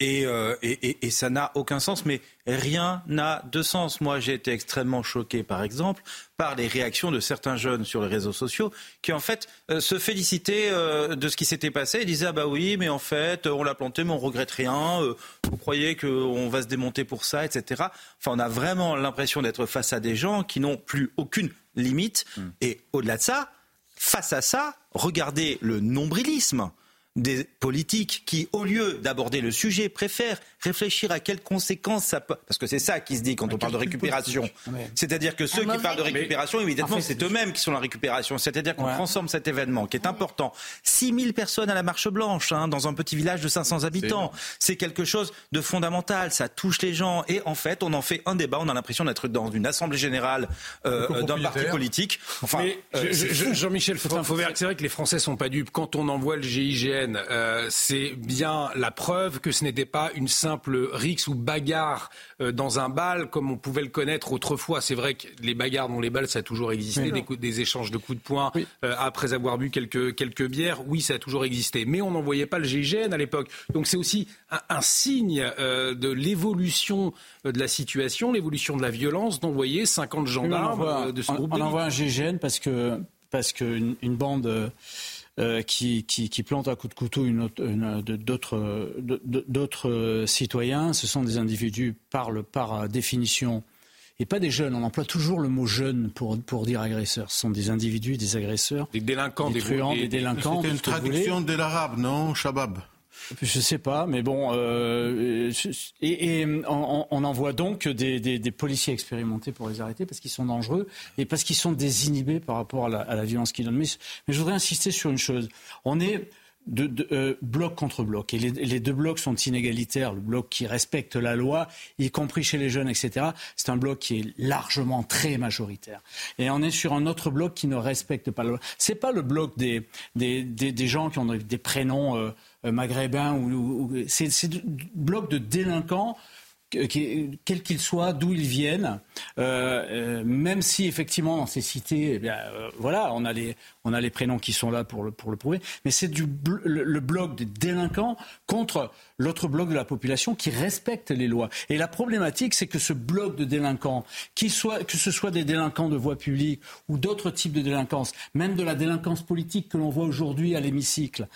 Euh, et, ça n'a aucun sens, mais rien n'a de sens. Moi, j'ai été extrêmement choqué, par exemple, par les réactions de certains jeunes sur les réseaux sociaux qui, en fait, se félicitaient de ce qui s'était passé et disaient Ah, bah oui, mais en fait, on l'a planté, mais on regrette rien. vous croyez qu'on va se démonter pour ça, etc. Enfin, on a vraiment l'impression d'être face à des gens qui n'ont plus aucune limite. Hmm. Et au-delà de ça, face à ça, regardez le nombrilisme des politiques qui, au lieu d'aborder le sujet, préfèrent réfléchir à quelles conséquences ça peut. Parce que c'est ça qui se dit quand on parle de récupération. C'est-à-dire que ceux qui parlent de récupération, évidemment, c'est eux-mêmes qui sont la récupération. C'est-à-dire qu'on transforme cet événement qui est important. 6000 personnes à la Marche Blanche, hein, dans un petit village de 500 habitants. C'est quelque chose de fondamental. Ça touche les gens. Et en fait, on en fait un débat. On a l'impression d'être dans une assemblée générale euh, d'un parti politique. Enfin, euh, Jean-Michel Fauvert, c'est vrai que les Français sont pas dupes. Quand on envoie le GIGN, euh, c'est bien la preuve que ce n'était pas une simple rixe ou bagarre euh, dans un bal comme on pouvait le connaître autrefois. C'est vrai que les bagarres dans les balles, ça a toujours existé, des, échanges de coups de poing euh, après avoir bu quelques, quelques bières. Oui, ça a toujours existé. Mais on n'envoyait pas le GIGN à l'époque. Donc c'est aussi un, signe de l'évolution de la situation, l'évolution de la violence d'envoyer 50 gendarmes de ce groupe. On envoie un GIGN parce que parce qu'une une bande euh, qui, qui, qui, plante à coup de couteau d'autres citoyens. Ce sont des individus par, par définition et pas des jeunes. On emploie toujours le mot jeune pour, pour dire agresseurs. Ce sont des individus, des agresseurs. Des délinquants, des, truands, des, délinquants. C'est une traduction de l'arabe, non Shabab? Je sais pas, mais bon, euh, et, on, on, envoie donc des, policiers expérimentés pour les arrêter parce qu'ils sont dangereux et parce qu'ils sont désinhibés par rapport à la, violence qu'ils donnent. Mais, mais, je voudrais insister sur une chose. On est de, euh, bloc contre bloc. Et les, deux blocs sont inégalitaires. Le bloc qui respecte la loi, y compris chez les jeunes, etc., c'est un bloc qui est largement très majoritaire. Et on est sur un autre bloc qui ne respecte pas la loi. C'est pas le bloc des, des, gens qui ont des prénoms euh, euh maghrébins ou, ou c'est le bloc de délinquants quels qu'ils soient, d'où ils viennent, euh, euh, même si effectivement dans ces cités, eh euh, voilà, on a les on a les prénoms qui sont là pour le pour le prouver, mais c'est du le, bloc des délinquants contre l'autre bloc de la population qui respecte les lois. Et la problématique, c'est que ce bloc de délinquants, soit, que ce soit des délinquants de voie publique ou d'autres types de délinquance, même de la délinquance politique que l'on voit aujourd'hui à l'hémicycle,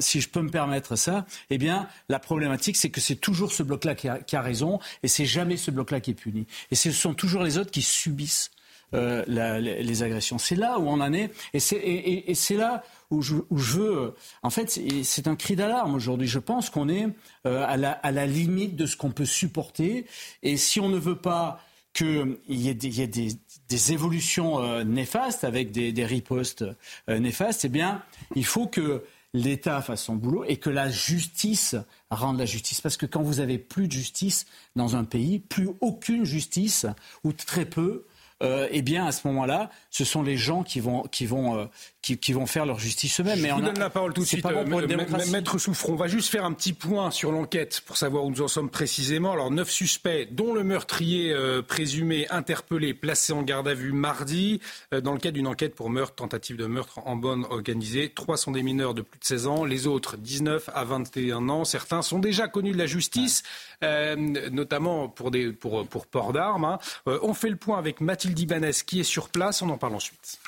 si je peux me permettre ça, eh bien la problématique, c'est que c'est toujours ce bloc-là qui qui a raison et c'est jamais ce bloc-là qui est puni. Et ce sont toujours les autres qui subissent euh, les, agressions. C'est là où on en est, et c'est là où je, veux. En fait, c'est un cri d'alarme aujourd'hui. Je pense qu'on est euh, à, la, limite de ce qu'on peut supporter, et si on ne veut pas qu'il y ait des, évolutions euh, néfastes avec des, ripostes néfastes, eh bien, il faut que l'État fasse son boulot et que la justice rende la justice. Parce que quand vous avez plus de justice dans un pays, plus aucune justice, ou très peu, euh, eh bien, à ce moment-là, ce sont les gens qui vont, qui vont, euh, qui, vont faire leur justice eux-mêmes. Je vous donne la parole tout de suite, euh, Maître Souffron. On va juste faire un petit point sur l'enquête pour savoir où nous en sommes précisément. Alors, neuf suspects, dont le meurtrier présumé interpellé, placé en garde à vue mardi, dans le cadre d'une enquête pour meurtre, tentative de meurtre en bonne organisée. Trois sont des mineurs de plus de 16 ans, les autres 19 à 21 ans. Certains sont déjà connus de la justice, notamment pour, des, pour, pour port d'armes. Hein. on fait le point avec Mathilde Mathilde Ibanez qui est sur place. On en parle ensuite.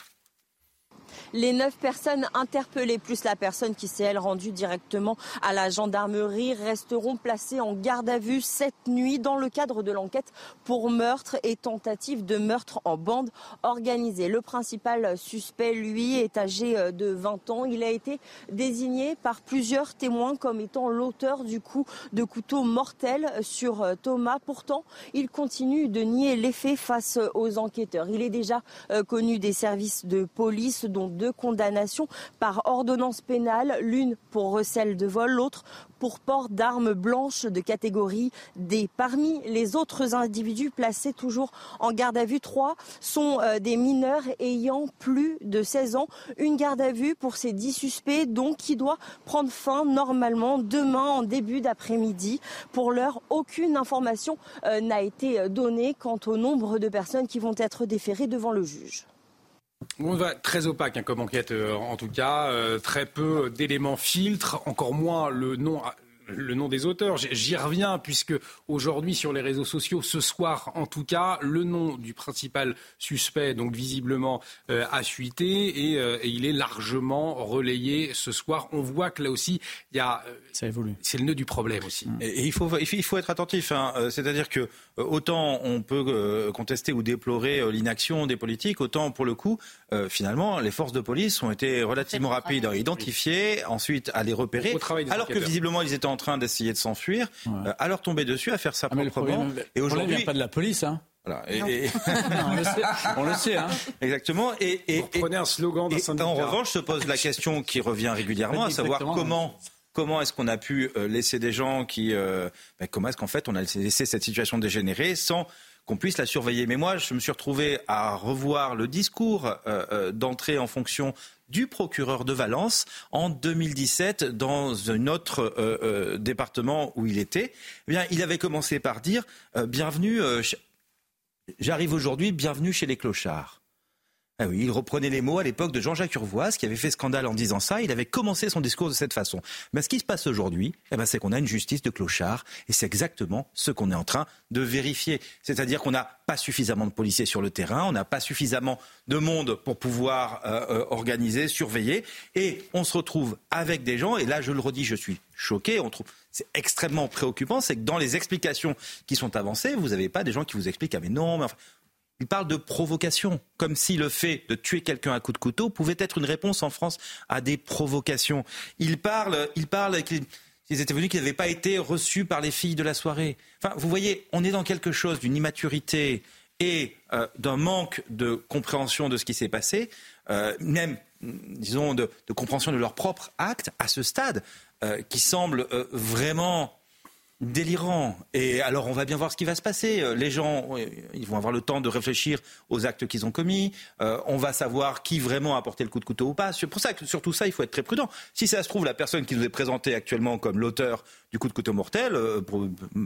Les neuf personnes interpellées, plus la personne qui s'est, elle, rendue directement à la gendarmerie, resteront placées en garde à vue cette nuit dans le cadre de l'enquête pour meurtre et tentative de meurtre en bande organisée. Le principal suspect, lui, est âgé euh, de 20 ans. Il a été désigné par plusieurs témoins comme étant l'auteur du coup de couteau mortel sur euh, Thomas. Pourtant, il continue de nier les faits face aux enquêteurs. Il est déjà euh, connu des services de police, dont deux condamnations par ordonnance pénale, l'une pour recel de vol, l'autre pour port d'armes blanches de catégorie D. Parmi les autres individus placés toujours en garde à vue, trois sont euh, des mineurs ayant plus de 16 ans. Une garde à vue pour ces dix suspects, donc qui doit prendre fin normalement demain en début d'après-midi. Pour l'heure, aucune information euh, n'a été donnée quant au nombre de personnes qui vont être déférées devant le juge. Très opaque hein, comme enquête euh, en tout cas, euh, très peu d'éléments filtres, encore moins le nom le nom des auteurs. J'y reviens puisque aujourd'hui sur les réseaux sociaux, ce soir en tout cas, le nom du principal suspect, donc visiblement euh, a fuité euh, et, il est largement relayé ce soir. On voit que là aussi, il y a. Euh, Ça évolue. C'est le nœud du problème aussi. Et, il, faut, il faut être attentif. Hein. C'est-à-dire que autant on peut contester ou déplorer l'inaction des politiques, autant pour le coup, finalement, les forces de police ont été relativement rapides à identifier, ensuite à les repérer, alors que visiblement ils étaient en train d'essayer de s'enfuir, euh, à leur tomber dessus, à faire ça ah, proprement. et aujourd'hui, vient pas de la police, hein. Voilà. on, le sait, hein. Exactement. Et, et, prenez un slogan d'un En revanche, se pose la question qui revient régulièrement, à savoir comment. Comment est-ce qu'on a pu euh, laisser des gens qui... Euh, ben, comment est-ce qu'en fait on a laissé cette situation dégénérer sans qu'on puisse la surveiller. Mais moi, je me suis retrouvé à revoir le discours d'entrée en fonction du procureur de Valence en 2017 dans un autre euh, euh, département où il était. Eh il avait commencé par dire euh, bienvenue. J'arrive aujourd'hui, bienvenue chez les clochards. Ah oui, il reprenait les mots à l'époque de Jean-Jacques Urvoas, qui avait fait scandale en disant ça. Il avait commencé son discours de cette façon. Mais ce qui se passe aujourd'hui, eh ben, c'est qu'on a une justice de clochards. Et c'est exactement ce qu'on est en train de vérifier. C'est-à-dire qu'on n'a pas suffisamment de policiers sur le terrain, on n'a pas suffisamment de monde pour pouvoir euh, euh, organiser, surveiller. Et on se retrouve avec des gens, et là, je le redis, je suis choqué. On trouve c'est extrêmement préoccupant, c'est que dans les explications qui sont avancées, vous n'avez pas des gens qui vous expliquent ah mais non, mais enfin, il parle de provocation, comme si le fait de tuer quelqu'un à coup de couteau pouvait être une réponse en France à des provocations. Il parle, il parle qu'ils étaient venus, qu'ils n'avaient pas été reçus par les filles de la soirée. Enfin, vous voyez, on est dans quelque chose d'une immaturité et euh, d'un manque de compréhension de ce qui s'est passé, euh, même, disons, de, compréhension de leur propre acte à ce stade, euh, qui semble vraiment délirant. Et alors, on va bien voir ce qui va se passer. Euh, les gens, ils vont avoir le temps de réfléchir aux actes qu'ils ont commis. Euh, on va savoir qui vraiment a porté le coup de couteau ou pas. C'est pour ça que sur tout ça, il faut être très prudent. Si ça se trouve, la personne qui nous est présentée actuellement comme l'auteur du coup de couteau mortel, euh,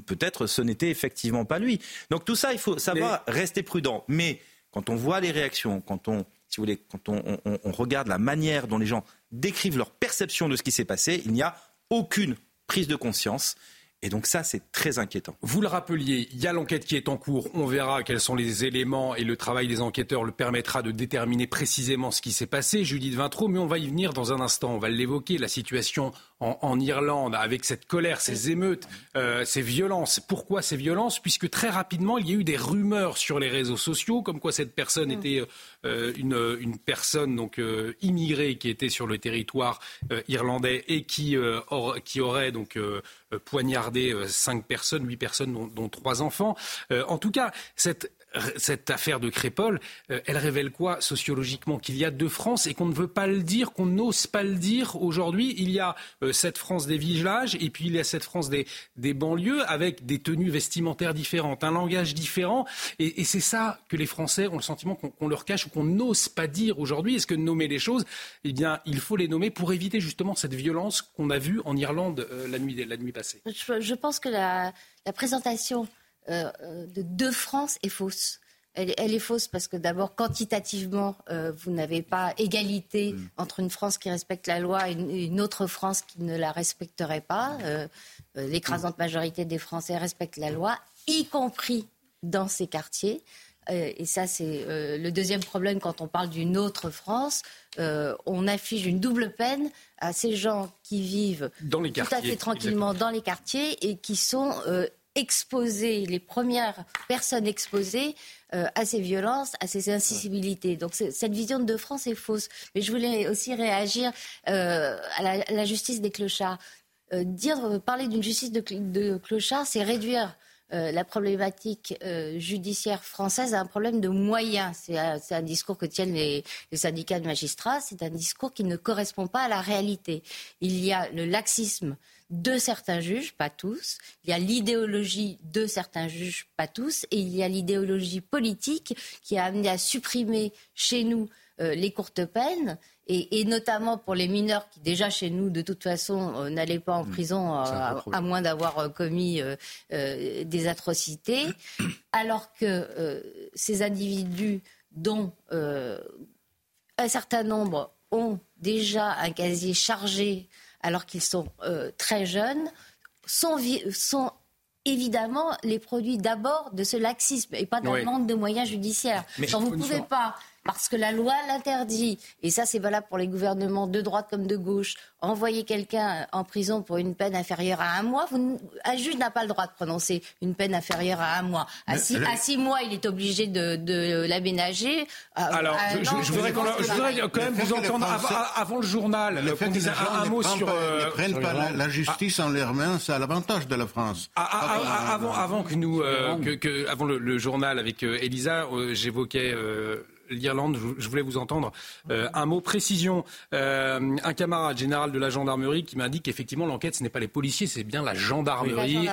peut-être ce n'était effectivement pas lui. Donc tout ça, il faut savoir rester prudent. Mais quand on voit les réactions, quand on, si vous voulez, quand on, on regarde la manière dont les gens décrivent leur perception de ce qui s'est passé, il n'y a aucune prise de conscience. Et donc ça, c'est très inquiétant. Vous le rappeliez, il y a l'enquête qui est en cours. On verra quels sont les éléments et le travail des enquêteurs le permettra de déterminer précisément ce qui s'est passé. Judith Vintraud, mais on va y venir dans un instant. On va l'évoquer, la situation en, Irlande avec cette colère, ces émeutes, euh, ces violences. Pourquoi ces violences? Puisque très rapidement, il y a eu des rumeurs sur les réseaux sociaux comme quoi cette personne mm. était euh, une, une, personne donc euh, immigrée qui était sur le territoire irlandais et qui, qui aurait donc poignardé cinq personnes, huit personnes, dont, dont trois enfants. en tout cas, cette cette affaire de Crépol, euh, elle révèle quoi sociologiquement Qu'il y a deux France et qu'on ne veut pas le dire, qu'on n'ose pas le dire aujourd'hui? Il y a euh, cette France des villages et puis il y a cette France des, banlieues avec des tenues vestimentaires différentes, un langage différent. Et, c'est ça que les Français ont le sentiment qu'on leur cache ou qu'on n'ose pas dire aujourd'hui. Est-ce que nommer les choses, eh bien, il faut les nommer pour éviter justement cette violence qu'on a vue en Irlande euh, la, nuit, la nuit passée? Je, pense que la présentation euh, de deux France est fausse. Elle, est fausse parce que d'abord, quantitativement, euh, vous n'avez pas égalité mm. entre une France qui respecte la loi et une, autre France qui ne la respecterait pas. Euh, L'écrasante majorité des Français respectent la loi, y compris dans ces quartiers. et ça c'est le deuxième problème quand on parle d'une autre France, on affiche une double peine à ces gens qui vivent dans les tout à fait tranquillement dans les quartiers et qui sont exposés, les premières personnes exposées euh, à ces violences, à ces insensibilités. Donc cette vision de France est fausse. Mais je voulais aussi réagir euh, à, la, justice des clochards. Euh, dire, parler d'une justice de, clochards, c'est réduire la problématique judiciaire française à un problème de moyens. C'est un, discours que tiennent les syndicats de magistrats. C'est un discours qui ne correspond pas à la réalité. Il y a le laxisme de certains juges, pas tous. Il y a l'idéologie de certains juges, pas tous. Et il y a l'idéologie politique qui a amené à supprimer chez nous euh, les courtes peines. Et, notamment pour les mineurs qui déjà chez nous de toute façon euh, n'allaient pas en mmh. prison euh, à, moins d'avoir commis des atrocités, alors que ces individus dont un certain nombre ont déjà un casier chargé alors qu'ils sont euh, très jeunes, sont, sont évidemment les produits d'abord de ce laxisme et pas d'un manque de moyens judiciaires. Mais vous ne pouvez pas parce que la loi l'interdit, et ça c'est valable pour les gouvernements de droite comme de gauche, envoyer quelqu'un en prison pour une peine inférieure à un mois, un juge n'a pas le droit de prononcer une peine inférieure à un mois. À, six, mois, il est obligé de, l'aménager. Euh, Alors, je, voudrais, quand même vous entendre avant, le journal, le fait un, mot sur... ne prennent pas euh, la, justice en leurs mains, c'est à l'avantage de la France. Ah, ah, ah, avant, avant que nous, euh, que, avant le, journal avec Elisa, j'évoquais l'Irlande, je voulais vous entendre euh, un mot précision. Euh, un camarade général de la gendarmerie qui m'indique qu'effectivement l'enquête ce n'est pas les policiers, c'est bien la gendarmerie,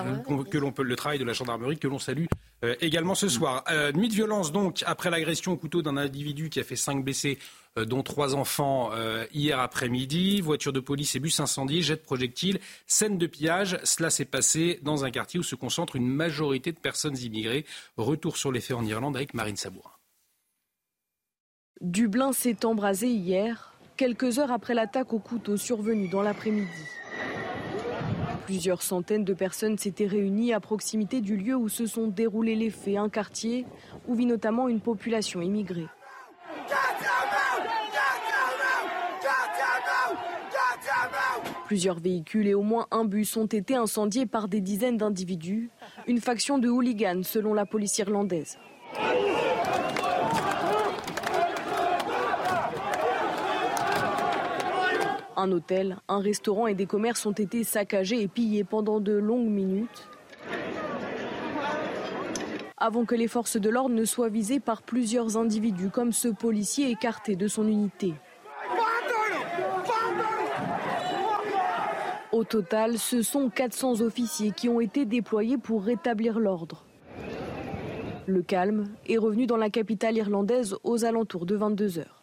que l'on peut le travail de la gendarmerie que l'on salue euh, également ce soir. nuit de violence donc après l'agression au couteau d'un individu qui a fait cinq blessés dont trois enfants hier après-midi. Voiture de police et bus incendiés, jet de projectiles, scène de pillage. Cela s'est passé dans un quartier où se concentre une majorité de personnes immigrées. Retour sur les faits en Irlande avec Marine Sabourin. Dublin s'est embrasé hier, quelques heures après l'attaque au couteau survenue dans l'après-midi. Plusieurs centaines de personnes s'étaient réunies à proximité du lieu où se sont déroulés les faits, un quartier où vit notamment une population immigrée. Plusieurs véhicules et au moins un bus ont été incendiés par des dizaines d'individus, une faction de hooligans selon la police irlandaise. Un hôtel, un restaurant et des commerces ont été saccagés et pillés pendant de longues minutes avant que les forces de l'ordre ne soient visées par plusieurs individus comme ce policier écarté de son unité. Au total, ce sont 400 officiers qui ont été déployés pour rétablir l'ordre. Le calme est revenu dans la capitale irlandaise aux alentours de 22 heures.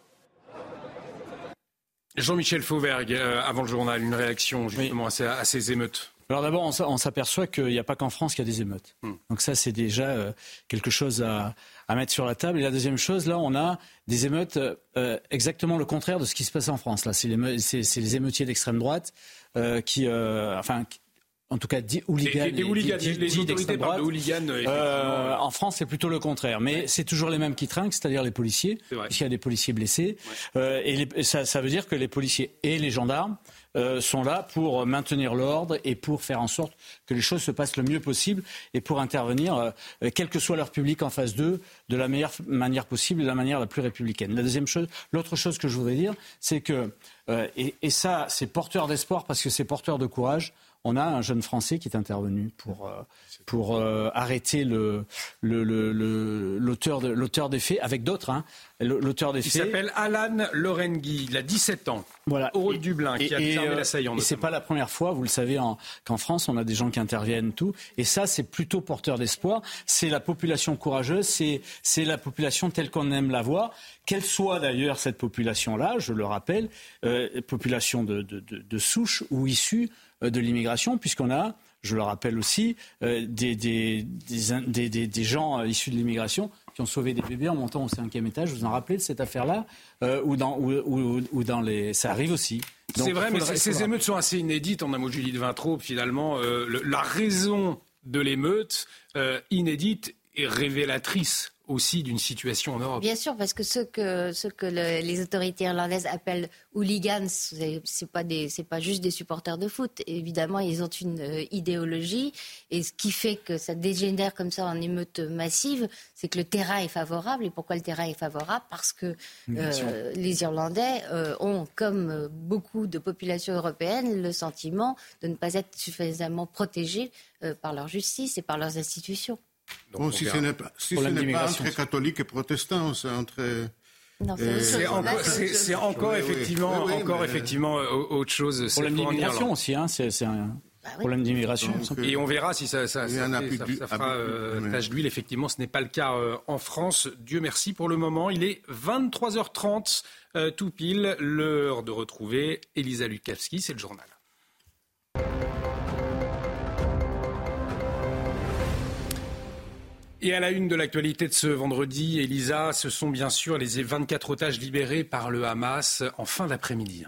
Jean-Michel Fauvergue, euh, avant le journal, une réaction justement à, ces, émeutes. Alors d'abord, on s'aperçoit qu'il n'y a pas qu'en France qu'il y a des émeutes. Hmm. Donc ça, c'est déjà euh, quelque chose à, mettre sur la table. Et la deuxième chose, là, on a des émeutes euh, exactement le contraire de ce qui se passe en France. Là, c'est les, les, émeutiers d'extrême droite qui, enfin, en tout cas dit hooligans. Les, les, autorités parlent de hooligans. Euh, en France, c'est plutôt le contraire. Mais c'est toujours les mêmes qui trinquent, c'est-à-dire les policiers, puisqu'il y a des policiers blessés. Euh, et ça, ça, veut dire que les policiers et les gendarmes euh, sont là pour maintenir l'ordre et pour faire en sorte que les choses se passent le mieux possible et pour intervenir, euh, quel que soit leur public en face d'eux, de la meilleure manière possible de la manière la plus républicaine. La deuxième chose, l'autre chose que je voudrais dire, c'est que, euh, et, et ça, c'est porteur d'espoir parce que c'est porteur de courage on a un jeune Français qui est intervenu pour, euh, pour euh, arrêter l'auteur le, de, des faits, avec d'autres. Hein, l'auteur des faits. Il s'appelle Alan Lorengui, il a 17 ans. Voilà. Au de Dublin, qui a fermé l'assaillant. Et c'est pas la première fois, vous le savez, qu'en France, on a des gens qui interviennent, tout. Et ça, c'est plutôt porteur d'espoir. C'est la population courageuse, c'est la population telle qu'on aime la voir. Quelle soit d'ailleurs cette population-là, je le rappelle, euh, population de, de, de souche ou issue euh, de l'immigration, puisqu'on a, je le rappelle aussi, euh, des, des, des, gens euh, issus de l'immigration qui ont sauvé des bébés en montant au cinquième étage. Vous en rappelez de cette affaire-là ou, dans, ou, dans les... Ça arrive aussi. C'est vrai, mais ces émeutes sont assez inédites. En un mot, Julie de Vintraube, finalement, la raison de l'émeute inédite révélatrice aussi d'une situation en Europe. Bien sûr, parce que ce que, ce que les autorités irlandaises appellent hooligans, c'est pas des, c'est pas juste des supporters de foot. Évidemment, ils ont une euh, idéologie, et ce qui fait que ça dégénère comme ça en émeute massive, c'est que le terrain est favorable. Et pourquoi le terrain est favorable? Parce que euh, les Irlandais euh, ont, comme beaucoup de populations européennes, le sentiment de ne pas être suffisamment protégés par leur justice et par leurs institutions si ce n'est pas, si entre catholiques et protestants, c'est entre... C'est encore, effectivement, encore effectivement autre chose. Problème d'immigration aussi, hein, c'est un bah problème d'immigration. Et on verra si ça, ça, ça, ça fera euh, tâche d'huile. Effectivement, ce n'est pas le cas euh, en France. Dieu merci pour le moment. Il est 23h30, euh, tout pile, l'heure de retrouver Elisa Lukavski, c'est le journal. Et à la une de l'actualité de ce vendredi, Elisa, ce sont bien sûr les 24 otages libérés par le Hamas en fin d'après-midi.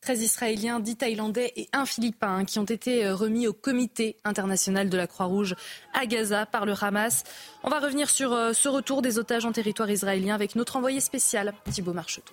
13 hein. Israéliens, 10 Thaïlandais et un Philippin hein, qui ont été euh, remis au comité international de la Croix-Rouge à Gaza par le Hamas. On va revenir sur euh, ce retour des otages en territoire israélien avec notre envoyé spécial, Thibault Marcheteau.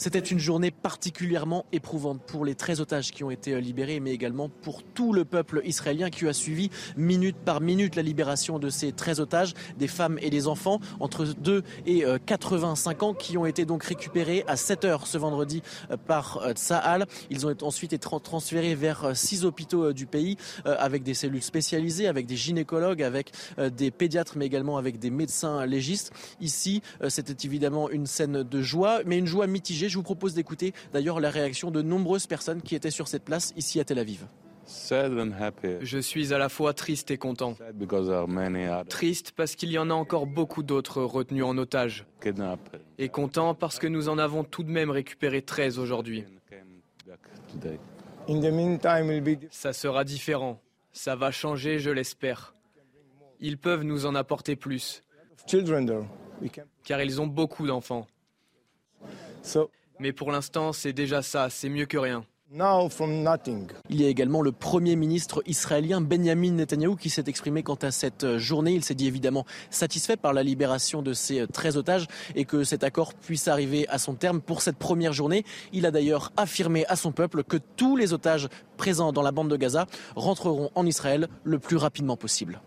C'était une journée particulièrement éprouvante pour les 13 otages qui ont été euh, libérés, mais également pour tout le peuple israélien qui a suivi minute par minute la libération de ces 13 otages, des femmes et des enfants entre 2 et 85 euh, ans qui ont été donc récupérés à 7 heures ce vendredi euh, par Tsahal. Ils ont ensuite été transférés vers six hôpitaux du pays avec des cellules spécialisées, avec des gynécologues, avec des pédiatres, mais également avec des médecins légistes. Ici, c'était évidemment une scène de joie, mais une joie mitigée je vous propose d'écouter d'ailleurs la réaction de nombreuses personnes qui étaient sur cette place ici à Tel Aviv. Je suis à la fois triste et content. Triste parce qu'il y en a encore beaucoup d'autres retenus en otage. Et content parce que nous en avons tout de même récupéré 13 aujourd'hui. Ça sera différent. Ça va changer, je l'espère. Ils peuvent nous en apporter plus. Car ils ont beaucoup d'enfants. Mais pour l'instant, c'est déjà ça, c'est mieux que rien. Il y a également le Premier ministre israélien Benjamin Netanyahu qui s'est exprimé quant à cette euh, journée. Il s'est dit évidemment satisfait par la libération de ces 13 euh, otages et que cet accord puisse arriver à son terme pour cette première journée. Il a d'ailleurs affirmé à son peuple que tous les otages présents dans la bande de Gaza rentreront en Israël le plus rapidement possible.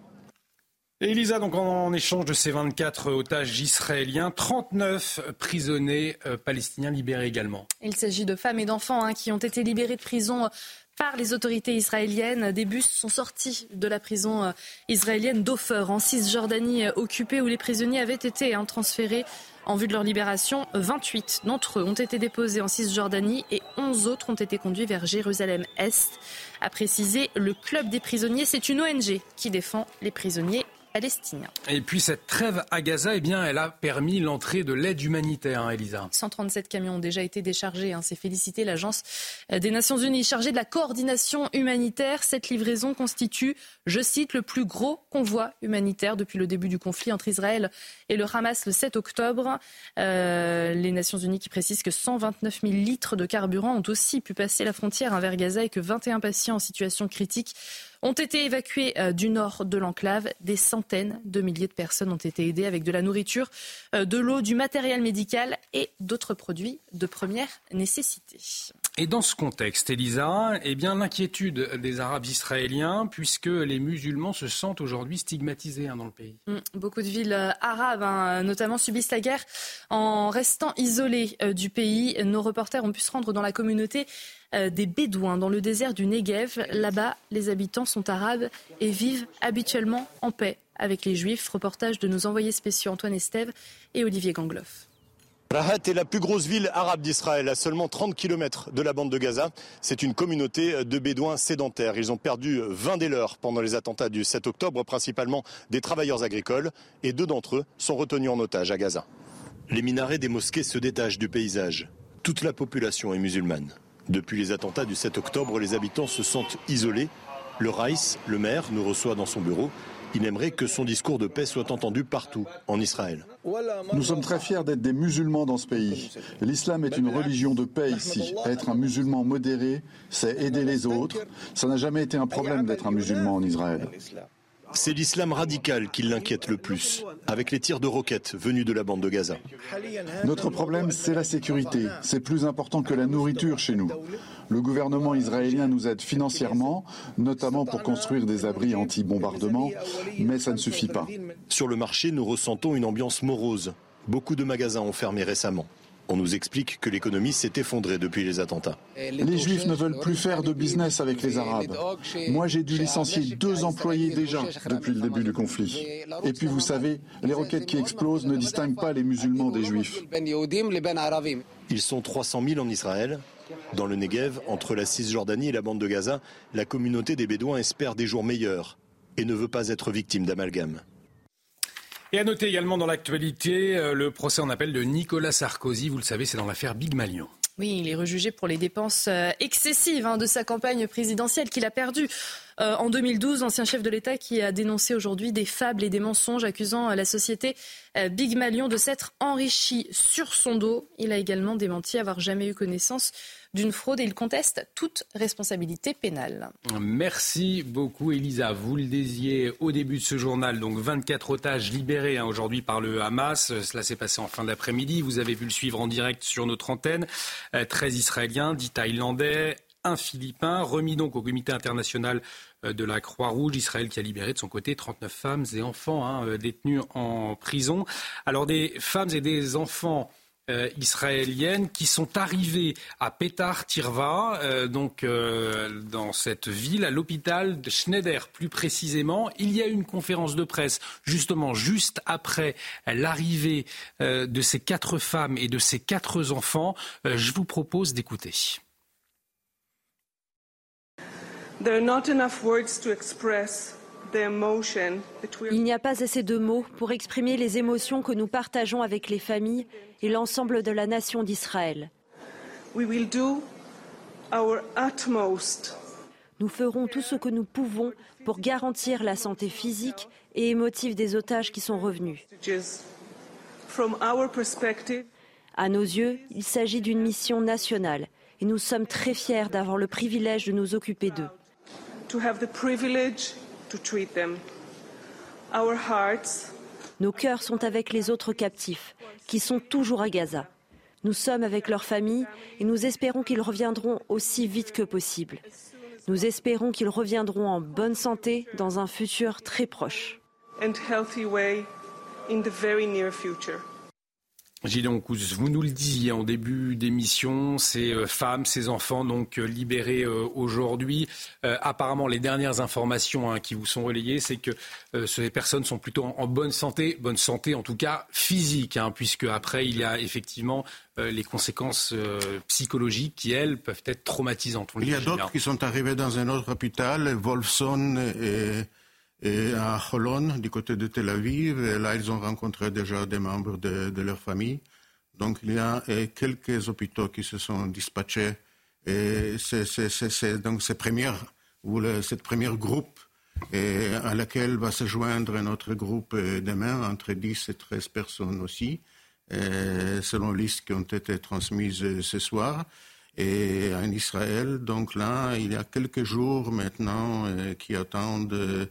Elisa, donc en, échange de ces 24 otages israéliens, 39 prisonniers euh, palestiniens libérés également. Il s'agit de femmes et d'enfants hein, qui ont été libérés de prison par les autorités israéliennes. Des bus sont sortis de la prison euh, israélienne d'Ofer en Cisjordanie euh, occupée où les prisonniers avaient été hein, transférés en vue de leur libération. 28 d'entre eux ont été déposés en Cisjordanie et 11 autres ont été conduits vers Jérusalem-Est. A précisé le Club des prisonniers, c'est une ONG qui défend les prisonniers et puis cette trêve à Gaza, eh bien, elle a permis l'entrée de l'aide humanitaire, hein, Elisa. 137 camions ont déjà été déchargés. Hein. C'est félicité l'Agence des Nations Unies chargée de la coordination humanitaire. Cette livraison constitue, je cite, le plus gros convoi humanitaire depuis le début du conflit entre Israël et le Hamas le 7 octobre. Euh, les Nations Unies qui précisent que 129 000 litres de carburant ont aussi pu passer la frontière vers Gaza et que 21 patients en situation critique ont été évacués euh, du nord de l'enclave. Des centaines de milliers de personnes ont été aidées avec de la nourriture, euh, de l'eau, du matériel médical et d'autres produits de première nécessité. Et dans ce contexte, Elisa, eh bien l'inquiétude des Arabes israéliens, puisque les musulmans se sentent aujourd'hui stigmatisés hein, dans le pays. Mm, beaucoup de villes euh, arabes, hein, notamment, subissent la guerre en restant isolées du pays. Nos reporters ont pu se rendre dans la communauté des Bédouins dans le désert du Negev. Là-bas, les habitants sont arabes et vivent habituellement en paix avec les Juifs. Reportage de nos envoyés spéciaux Antoine Estève et Olivier Gangloff. Rahat est la plus grosse ville arabe d'Israël, à seulement 30 km de la bande de Gaza. C'est une communauté de bédouins sédentaires. Ils ont perdu 20 des leurs pendant les attentats du 7 octobre, principalement des travailleurs agricoles, et deux d'entre eux sont retenus en otage à Gaza. Les minarets des mosquées se détachent du paysage. Toute la population est musulmane. Depuis les attentats du 7 octobre, les habitants se sentent isolés. Le Raïs, le maire, nous reçoit dans son bureau. Il aimerait que son discours de paix soit entendu partout en Israël. Nous sommes très fiers d'être des musulmans dans ce pays. L'islam est une religion de paix ici. Être un musulman modéré, c'est aider les autres. Ça n'a jamais été un problème d'être un musulman en Israël. C'est l'islam radical qui l'inquiète le plus, avec les tirs de roquettes venus de la bande de Gaza. Notre problème, c'est la sécurité. C'est plus important que la nourriture chez nous. Le gouvernement israélien nous aide financièrement, notamment pour construire des abris anti-bombardement, mais ça ne suffit pas. Sur le marché, nous ressentons une ambiance morose. Beaucoup de magasins ont fermé récemment. On nous explique que l'économie s'est effondrée depuis les attentats. Les Juifs ne veulent plus faire de business avec les Arabes. Moi, j'ai dû licencier deux employés déjà depuis le début du conflit. Et puis, vous savez, les roquettes qui explosent ne distinguent pas les musulmans des Juifs. Ils sont 300 000 en Israël. Dans le Negev, entre la Cisjordanie et la bande de Gaza, la communauté des Bédouins espère des jours meilleurs et ne veut pas être victime d'amalgame. Et à noter également dans l'actualité euh, le procès en appel de Nicolas Sarkozy. Vous le savez, c'est dans l'affaire Big Malion. Oui, il est rejugé pour les dépenses euh, excessives hein, de sa campagne présidentielle qu'il a perdue. Euh, en 2012, l'ancien chef de l'État qui a dénoncé aujourd'hui des fables et des mensonges accusant la société Big Malion de s'être enrichi sur son dos. Il a également démenti avoir jamais eu connaissance d'une fraude et il conteste toute responsabilité pénale. Merci beaucoup Elisa. Vous le disiez au début de ce journal, donc 24 otages libérés hein, aujourd'hui par le Hamas. Cela s'est passé en fin d'après-midi. Vous avez pu le suivre en direct sur notre antenne. 13 euh, Israéliens, 10 Thaïlandais, un Philippin, remis donc au comité international euh, de la Croix-Rouge, Israël qui a libéré de son côté 39 femmes et enfants hein, euh, détenus en prison. Alors des femmes et des enfants euh, israéliennes qui sont arrivées à Petar Tirva, donc dans cette ville, à l'hôpital de Schneider plus précisément. Il y a eu une conférence de presse justement juste après l'arrivée de ces quatre femmes et de ces quatre enfants. je vous propose d'écouter. Il n'y a pas assez de mots pour exprimer les émotions que nous partageons avec les familles et l'ensemble de la nation d'Israël. Nous ferons tout ce que nous pouvons pour garantir la santé physique et émotive des otages qui sont revenus. À nos yeux, il s'agit d'une mission nationale et nous sommes très fiers d'avoir le privilège de nous occuper d'eux. Nos cœurs sont avec les autres captifs, qui sont toujours à Gaza. Nous sommes avec leurs familles et nous espérons qu'ils reviendront aussi vite que possible. Nous espérons qu'ils reviendront en bonne santé dans un futur très proche. Gideon vous nous le disiez en début d'émission, ces euh, femmes, ces enfants donc euh, libérés euh, aujourd'hui. apparemment, les dernières informations hein, qui vous sont relayées, c'est que ces personnes sont plutôt en, bonne santé, bonne santé en tout cas physique, hein, puisque après il y a effectivement les conséquences psychologiques qui elles peuvent être traumatisantes. il y a d'autres qui sont arrivés dans un autre hôpital, Wolfson et à Holon, du côté de Tel Aviv. Là, ils ont rencontré déjà des membres de, leur famille. Donc, il y a quelques hôpitaux qui se sont dispatchés. Et c'est donc cette première, ou cette première groupe à laquelle va se joindre notre groupe demain, entre 10 et 13 personnes aussi, selon les listes qui ont été transmises ce soir et en Israël. Donc là, il y a quelques jours maintenant qui attendent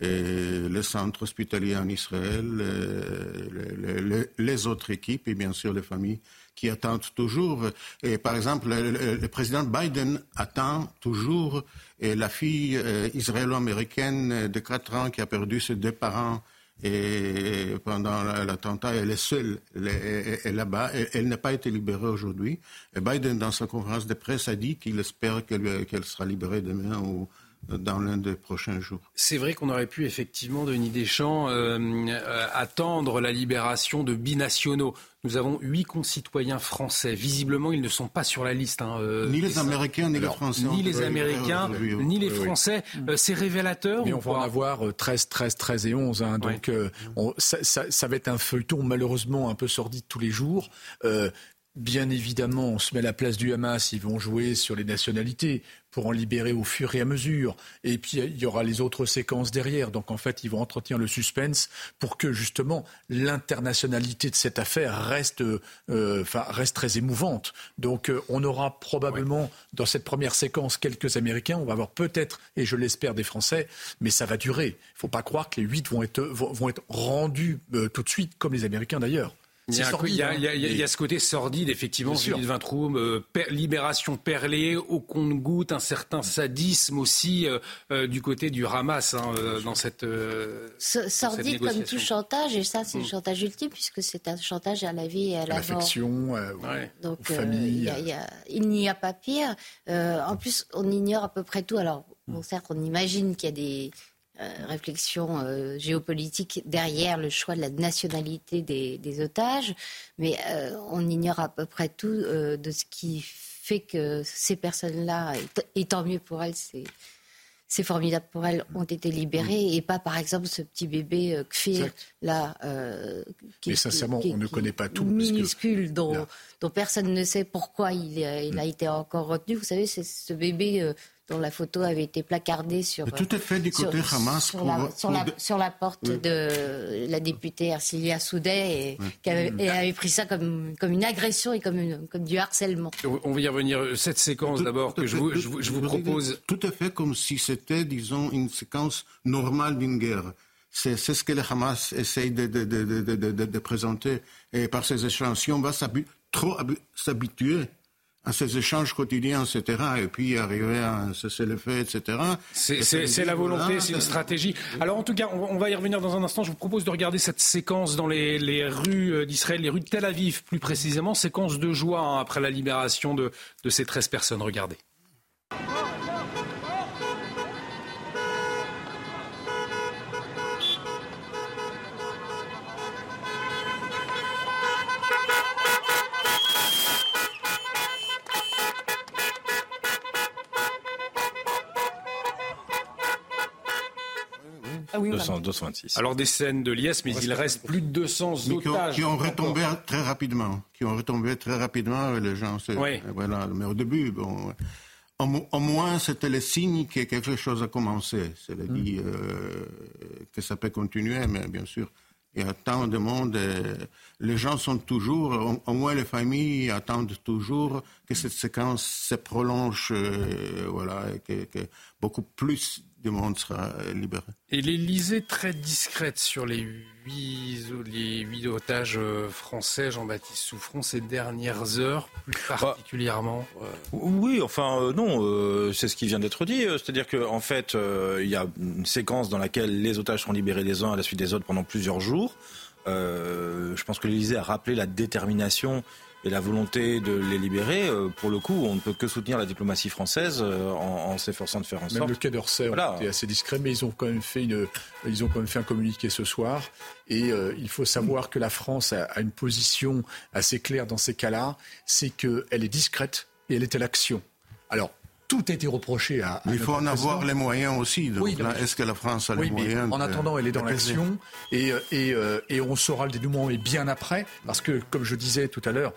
et le centre hospitalier en Israël, euh, les, autres équipes et bien sûr les familles qui attendent toujours. Et par exemple, le, président Biden attend toujours la fille euh, israélo-américaine de 4 ans qui a perdu ses deux parents pendant l'attentat, elle est seule là-bas. Elle, n'a pas été libérée aujourd'hui. Biden, dans sa conférence de presse, a dit qu'il espère qu'elle sera libérée demain ou dans l'un des prochains jours. C'est vrai qu'on aurait pu effectivement, Denis Deschamps, euh, euh, attendre la libération de binationaux. Nous avons huit concitoyens français. Visiblement, ils ne sont pas sur la liste. Hein, euh, ni les Américains, ni les Français. Ni les Américains, ni les Français. c'est révélateur. Mais on va en avoir 13, 13, 13 et 11. Hein, donc, ça, va être un feuilleton malheureusement un peu sordide tous les jours Bien évidemment, on se met à la place du Hamas, ils vont jouer sur les nationalités pour en libérer au fur et à mesure. Et puis, il y aura les autres séquences derrière. Donc, en fait, ils vont entretenir le suspense pour que, justement, l'internationalité de cette affaire reste, euh, enfin, reste très émouvante. Donc, euh, on aura probablement, dans cette première séquence, quelques Américains. On va avoir peut-être, et je l'espère, des Français. Mais ça va durer. Il ne faut pas croire que les huit vont être, vont, être rendus euh, tout de suite, comme les Américains d'ailleurs. Il y, a, il, y a, il, y a, ce côté sordide, effectivement, Judith Vintroum, euh, per, libération perlée, au compte-goutte, un certain sadisme aussi euh, euh, du côté du Hamas hein, dans cette. Euh, sordide dans cette comme tout chantage, et ça, c'est mm. le chantage ultime, puisque c'est un chantage à la vie et à la L'affection, mort. Ouais. Donc, famille. il n'y a pas pire. en plus, on ignore à peu près tout. Alors, bon, certes, on imagine qu'il y a des euh, réflexion euh, géopolitique derrière le choix de la nationalité des, des otages, mais euh, on ignore à peu près tout de ce qui fait que ces personnes-là, et, et, tant mieux pour elles, c'est c'est formidable pour elles, ont été libérées et pas par exemple ce petit bébé Kfir là. Qui, Mais sincèrement, qui, on ne connaît pas tout. Minuscule, dont, dont, personne ne sait pourquoi il, il a été encore retenu. Vous savez, c'est ce bébé dont la photo avait été placardée sur, tout est fait du côté sur, Hamas sur, la, sur, la, sur la porte oui. de la députée Ercilia Soudet et, oui. qui avait, et avait, pris ça comme, comme une agression et comme, une, comme du harcèlement. On va y revenir. Cette séquence d'abord que je vous, je, je vous propose. Tout à fait comme si c'était, disons, une séquence normale d'une guerre. C'est ce que le Hamas essaye de, de, de, de présenter. Et par ces échanges, si on va trop s'habituer à ces échanges quotidiens, etc., et puis arriver à un cessez-le-feu, etc. C'est la volonté, c'est une stratégie. Alors en tout cas, on, on, va y revenir dans un instant. Je vous propose de regarder cette séquence dans les, les rues d'Israël, les rues de Tel Aviv plus précisément, séquence de joie hein, après la libération de, de ces 13 personnes. Regardez. Ah oui, 200, 226. Alors des scènes de liesse, mais il reste plus de 200 mais otages. Qui ont, qui ont retombé très rapidement. Qui ont retombé très rapidement, les gens. Oui. Voilà. Mais au début, bon. Au, moins, c'était le signe que quelque chose a commencé. Cela dit mm. euh, que ça peut continuer, mais bien sûr, il y a tant de monde. les gens sont toujours, au, moins les familles attendent toujours que cette séquence se prolonge, euh, voilà, et que, que beaucoup plus du monde sera libéré. Et l'Elysée très discrète sur les huit, les huit otages français, Jean-Baptiste Souffron, ces dernières heures, plus particulièrement bah, Oui, enfin euh, non, euh, c'est ce qui vient d'être dit. C'est-à-dire qu'en en fait, euh, il y a une séquence dans laquelle les otages seront libérés les uns à la suite des autres pendant plusieurs jours. je pense que l'Elysée a rappelé la détermination et la volonté de les libérer, euh, pour le coup, on ne peut que soutenir la diplomatie française euh, en, en s'efforçant de faire en sorte. Même le Quai d'Orsay voilà. assez discret, mais ils ont quand même fait une, ils ont quand même fait un communiqué ce soir. Et euh, il faut savoir que la France a, a une position assez claire dans ces cas-là, c'est qu'elle est discrète et elle est à l'action. Alors, tout a été reproché à. Mais il faut en avoir les moyens aussi. Oui, Est-ce que la France a oui, les moyens En attendant, elle est dans l'action et, et, et, on saura le dénouement et bien après, parce que, comme je disais tout à l'heure,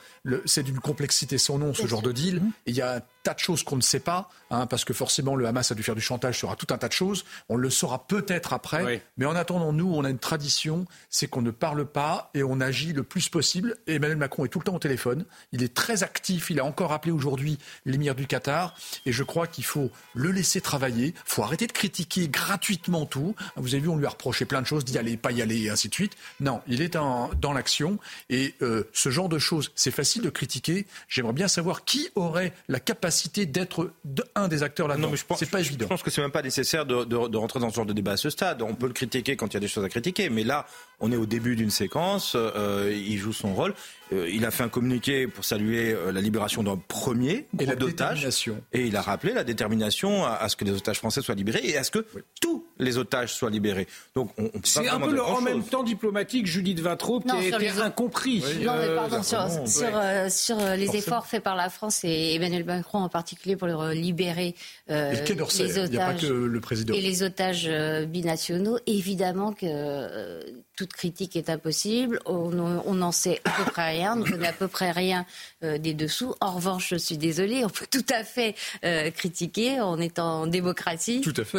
c'est d'une complexité sans nom ce genre de deal. Et il y a tas de choses qu'on ne sait pas, hein, parce que forcément le Hamas a dû faire du chantage sur tout un tas de choses. On le saura peut-être après, oui. mais en attendant, nous, on a une tradition, c'est qu'on ne parle pas et on agit le plus possible. Et Emmanuel Macron est tout le temps au téléphone, il est très actif, il a encore appelé aujourd'hui l'émir du Qatar, et je crois qu'il faut le laisser travailler, il faut arrêter de critiquer gratuitement tout. Vous avez vu, on lui a reproché plein de choses, d'y aller, pas y aller, et ainsi de suite. Non, il est en, dans l'action, et euh, ce genre de choses, c'est facile de critiquer. J'aimerais bien savoir qui aurait la capacité d'être un des acteurs là-dedans. C'est pas évident. Je pense que c'est même pas nécessaire de, de, de, rentrer dans ce genre de débat à ce stade. On peut le critiquer quand il y a des choses à critiquer, mais là, on est au début d'une séquence. Euh, il joue son rôle. Euh, il a fait un communiqué pour saluer euh, la libération d'un premier groupe d'otages. Et il a rappelé la détermination à, à, ce que les otages français soient libérés et à ce que oui. tous les otages soient libérés. Donc, on, on c'est un peu le en même temps diplomatique Judith Vatrop qui a été les... incompris. Oui, non, mais pardon, sur, sur, euh, sur, les Forcément. efforts faits par la France et Emmanuel Macron en particulier pour libérer euh, et le les otages le et les otages binationaux, évidemment que toute critique est impossible. On n'en sait à peu près rien. On ne connaît à peu près rien euh, des dessous. En revanche, je suis désolée, on peut tout à fait euh, critiquer. On est en démocratie. Tout à fait.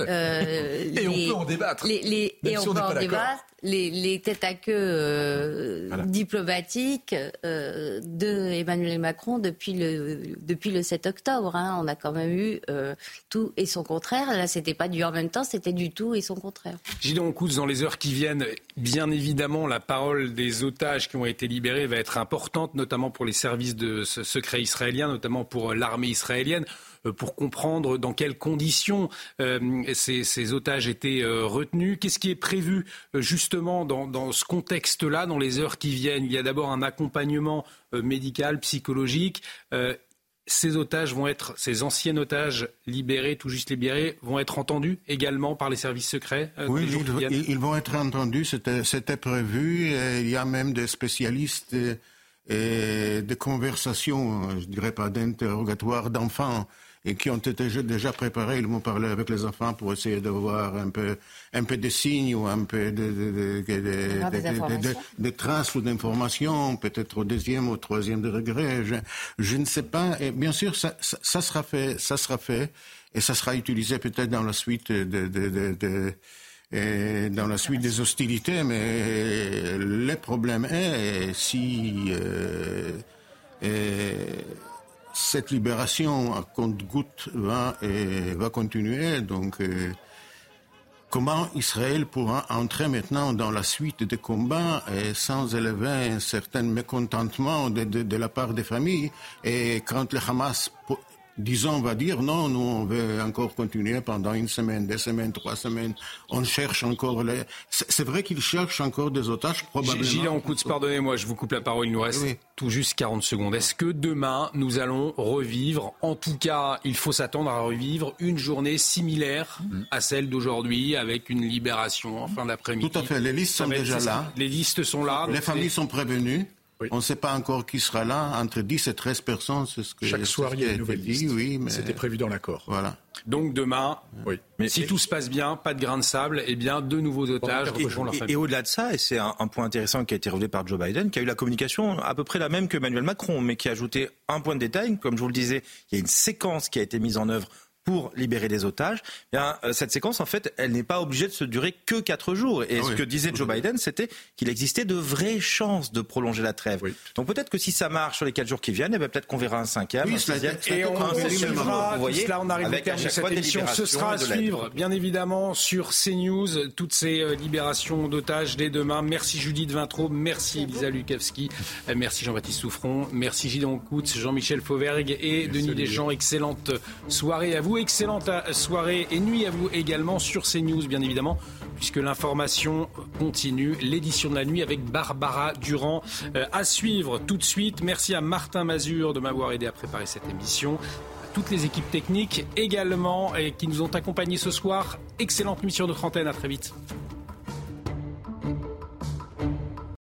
et on peut en débattre. et on peut en débattre les, têtes à queue euh, diplomatiques euh, de Emmanuel Macron depuis le, depuis le 7 octobre. Hein. On a quand même eu euh, tout et son contraire. Là, c'était pas du en même temps, c'était du tout et son contraire. Gidon Koutz, dans les heures qui viennent, bien évidemment, la parole des otages qui ont été libérés va être importante, notamment pour les services de secret israéliens, notamment pour l'armée israélienne. Euh, pour comprendre dans quelles conditions euh, ces, otages étaient euh, retenus. Qu'est-ce qui est prévu justement dans, ce contexte-là, dans les heures qui viennent? Il y a d'abord un accompagnement médical, psychologique ces otages vont être, ces anciens otages libérés, tout juste libérés, vont être entendus également par les services secrets Oui, ils, vont être entendus, c'était prévu. il y a même des spécialistes et des conversations, je dirais pas d'interrogatoire d'enfants et qui ont été déjà préparés. Ils m'ont parlé avec les enfants pour essayer de voir un peu, un peu de signes ou un peu de, de, traces ou d'informations, peut-être au deuxième ou au troisième degré. Je, je ne sais pas. Et bien sûr, ça, ça, sera fait, ça sera fait, et ça sera utilisé peut-être dans la suite de, et dans la suite des hostilités, mais le problème est si euh, cette libération à compte-goutte va, va continuer. Donc, euh, comment Israël pourra entrer maintenant dans la suite des combats et sans élever un certain mécontentement de, de, la part des familles? Et quand le Hamas disons, on va dire, non, nous, on veut encore continuer pendant une semaine, deux semaines, trois semaines. On cherche encore les... C'est vrai qu'ils cherchent encore des otages, probablement. Gilles Ancoutz, pardonnez-moi, je vous coupe la parole, il nous reste tout juste 40 secondes. Est-ce que demain, nous allons revivre, en tout cas, il faut s'attendre à revivre une journée similaire mm. à celle d'aujourd'hui, avec une libération en fin d'après-midi? Tout à fait, les listes sont déjà là. Les listes sont là. Les familles sont prévenues. On ne sait pas encore qui sera là, entre 10 et 13 personnes, c'est ce que Chaque soir, il y a une nouvelle liste. Oui, mais... C'était prévu dans l'accord. Voilà. Donc demain, oui. mais si tout se passe bien, pas de grain de sable, eh bien deux nouveaux otages et, et, au-delà de ça, et c'est un, point intéressant qui a été relevé par Joe Biden, qui a eu la communication à peu près la même que Emmanuel Macron, mais qui a ajouté un point de détail. Comme je vous le disais, il y a une séquence qui a été mise en œuvre pour libérer des otages, eh bien, euh, cette séquence, en fait, elle n'est pas obligée de se durer que quatre jours. Et ah ce que disait Joe Biden, c'était qu'il existait de vraies chances de prolonger la trêve. Donc peut-être que si ça marche sur les quatre jours qui viennent, eh ben, peut-être qu'on verra un cinquième, un sixième, et on, suivra. Vous voyez, là, on arrive au terme de cette émission. Ce sera à suivre, bien évidemment, sur CNews, toutes ces euh, libérations d'otages dès demain. Merci Judith Vintraud, merci Elisa Lukavski, euh, merci Jean-Baptiste Souffron, merci Gidon Coutts, Jean-Michel Fauvergue et Denis Deschamps. Excellente soirée à vous excellente soirée et nuit à vous également sur CNews, bien évidemment, puisque l'information continue. L'édition de la nuit avec Barbara Durand euh, à suivre tout de suite. Merci à Martin Mazur de m'avoir aidé à préparer cette émission. Toutes les équipes techniques également qui nous ont accompagnés ce soir. Excellente nuit sur notre. À très vite.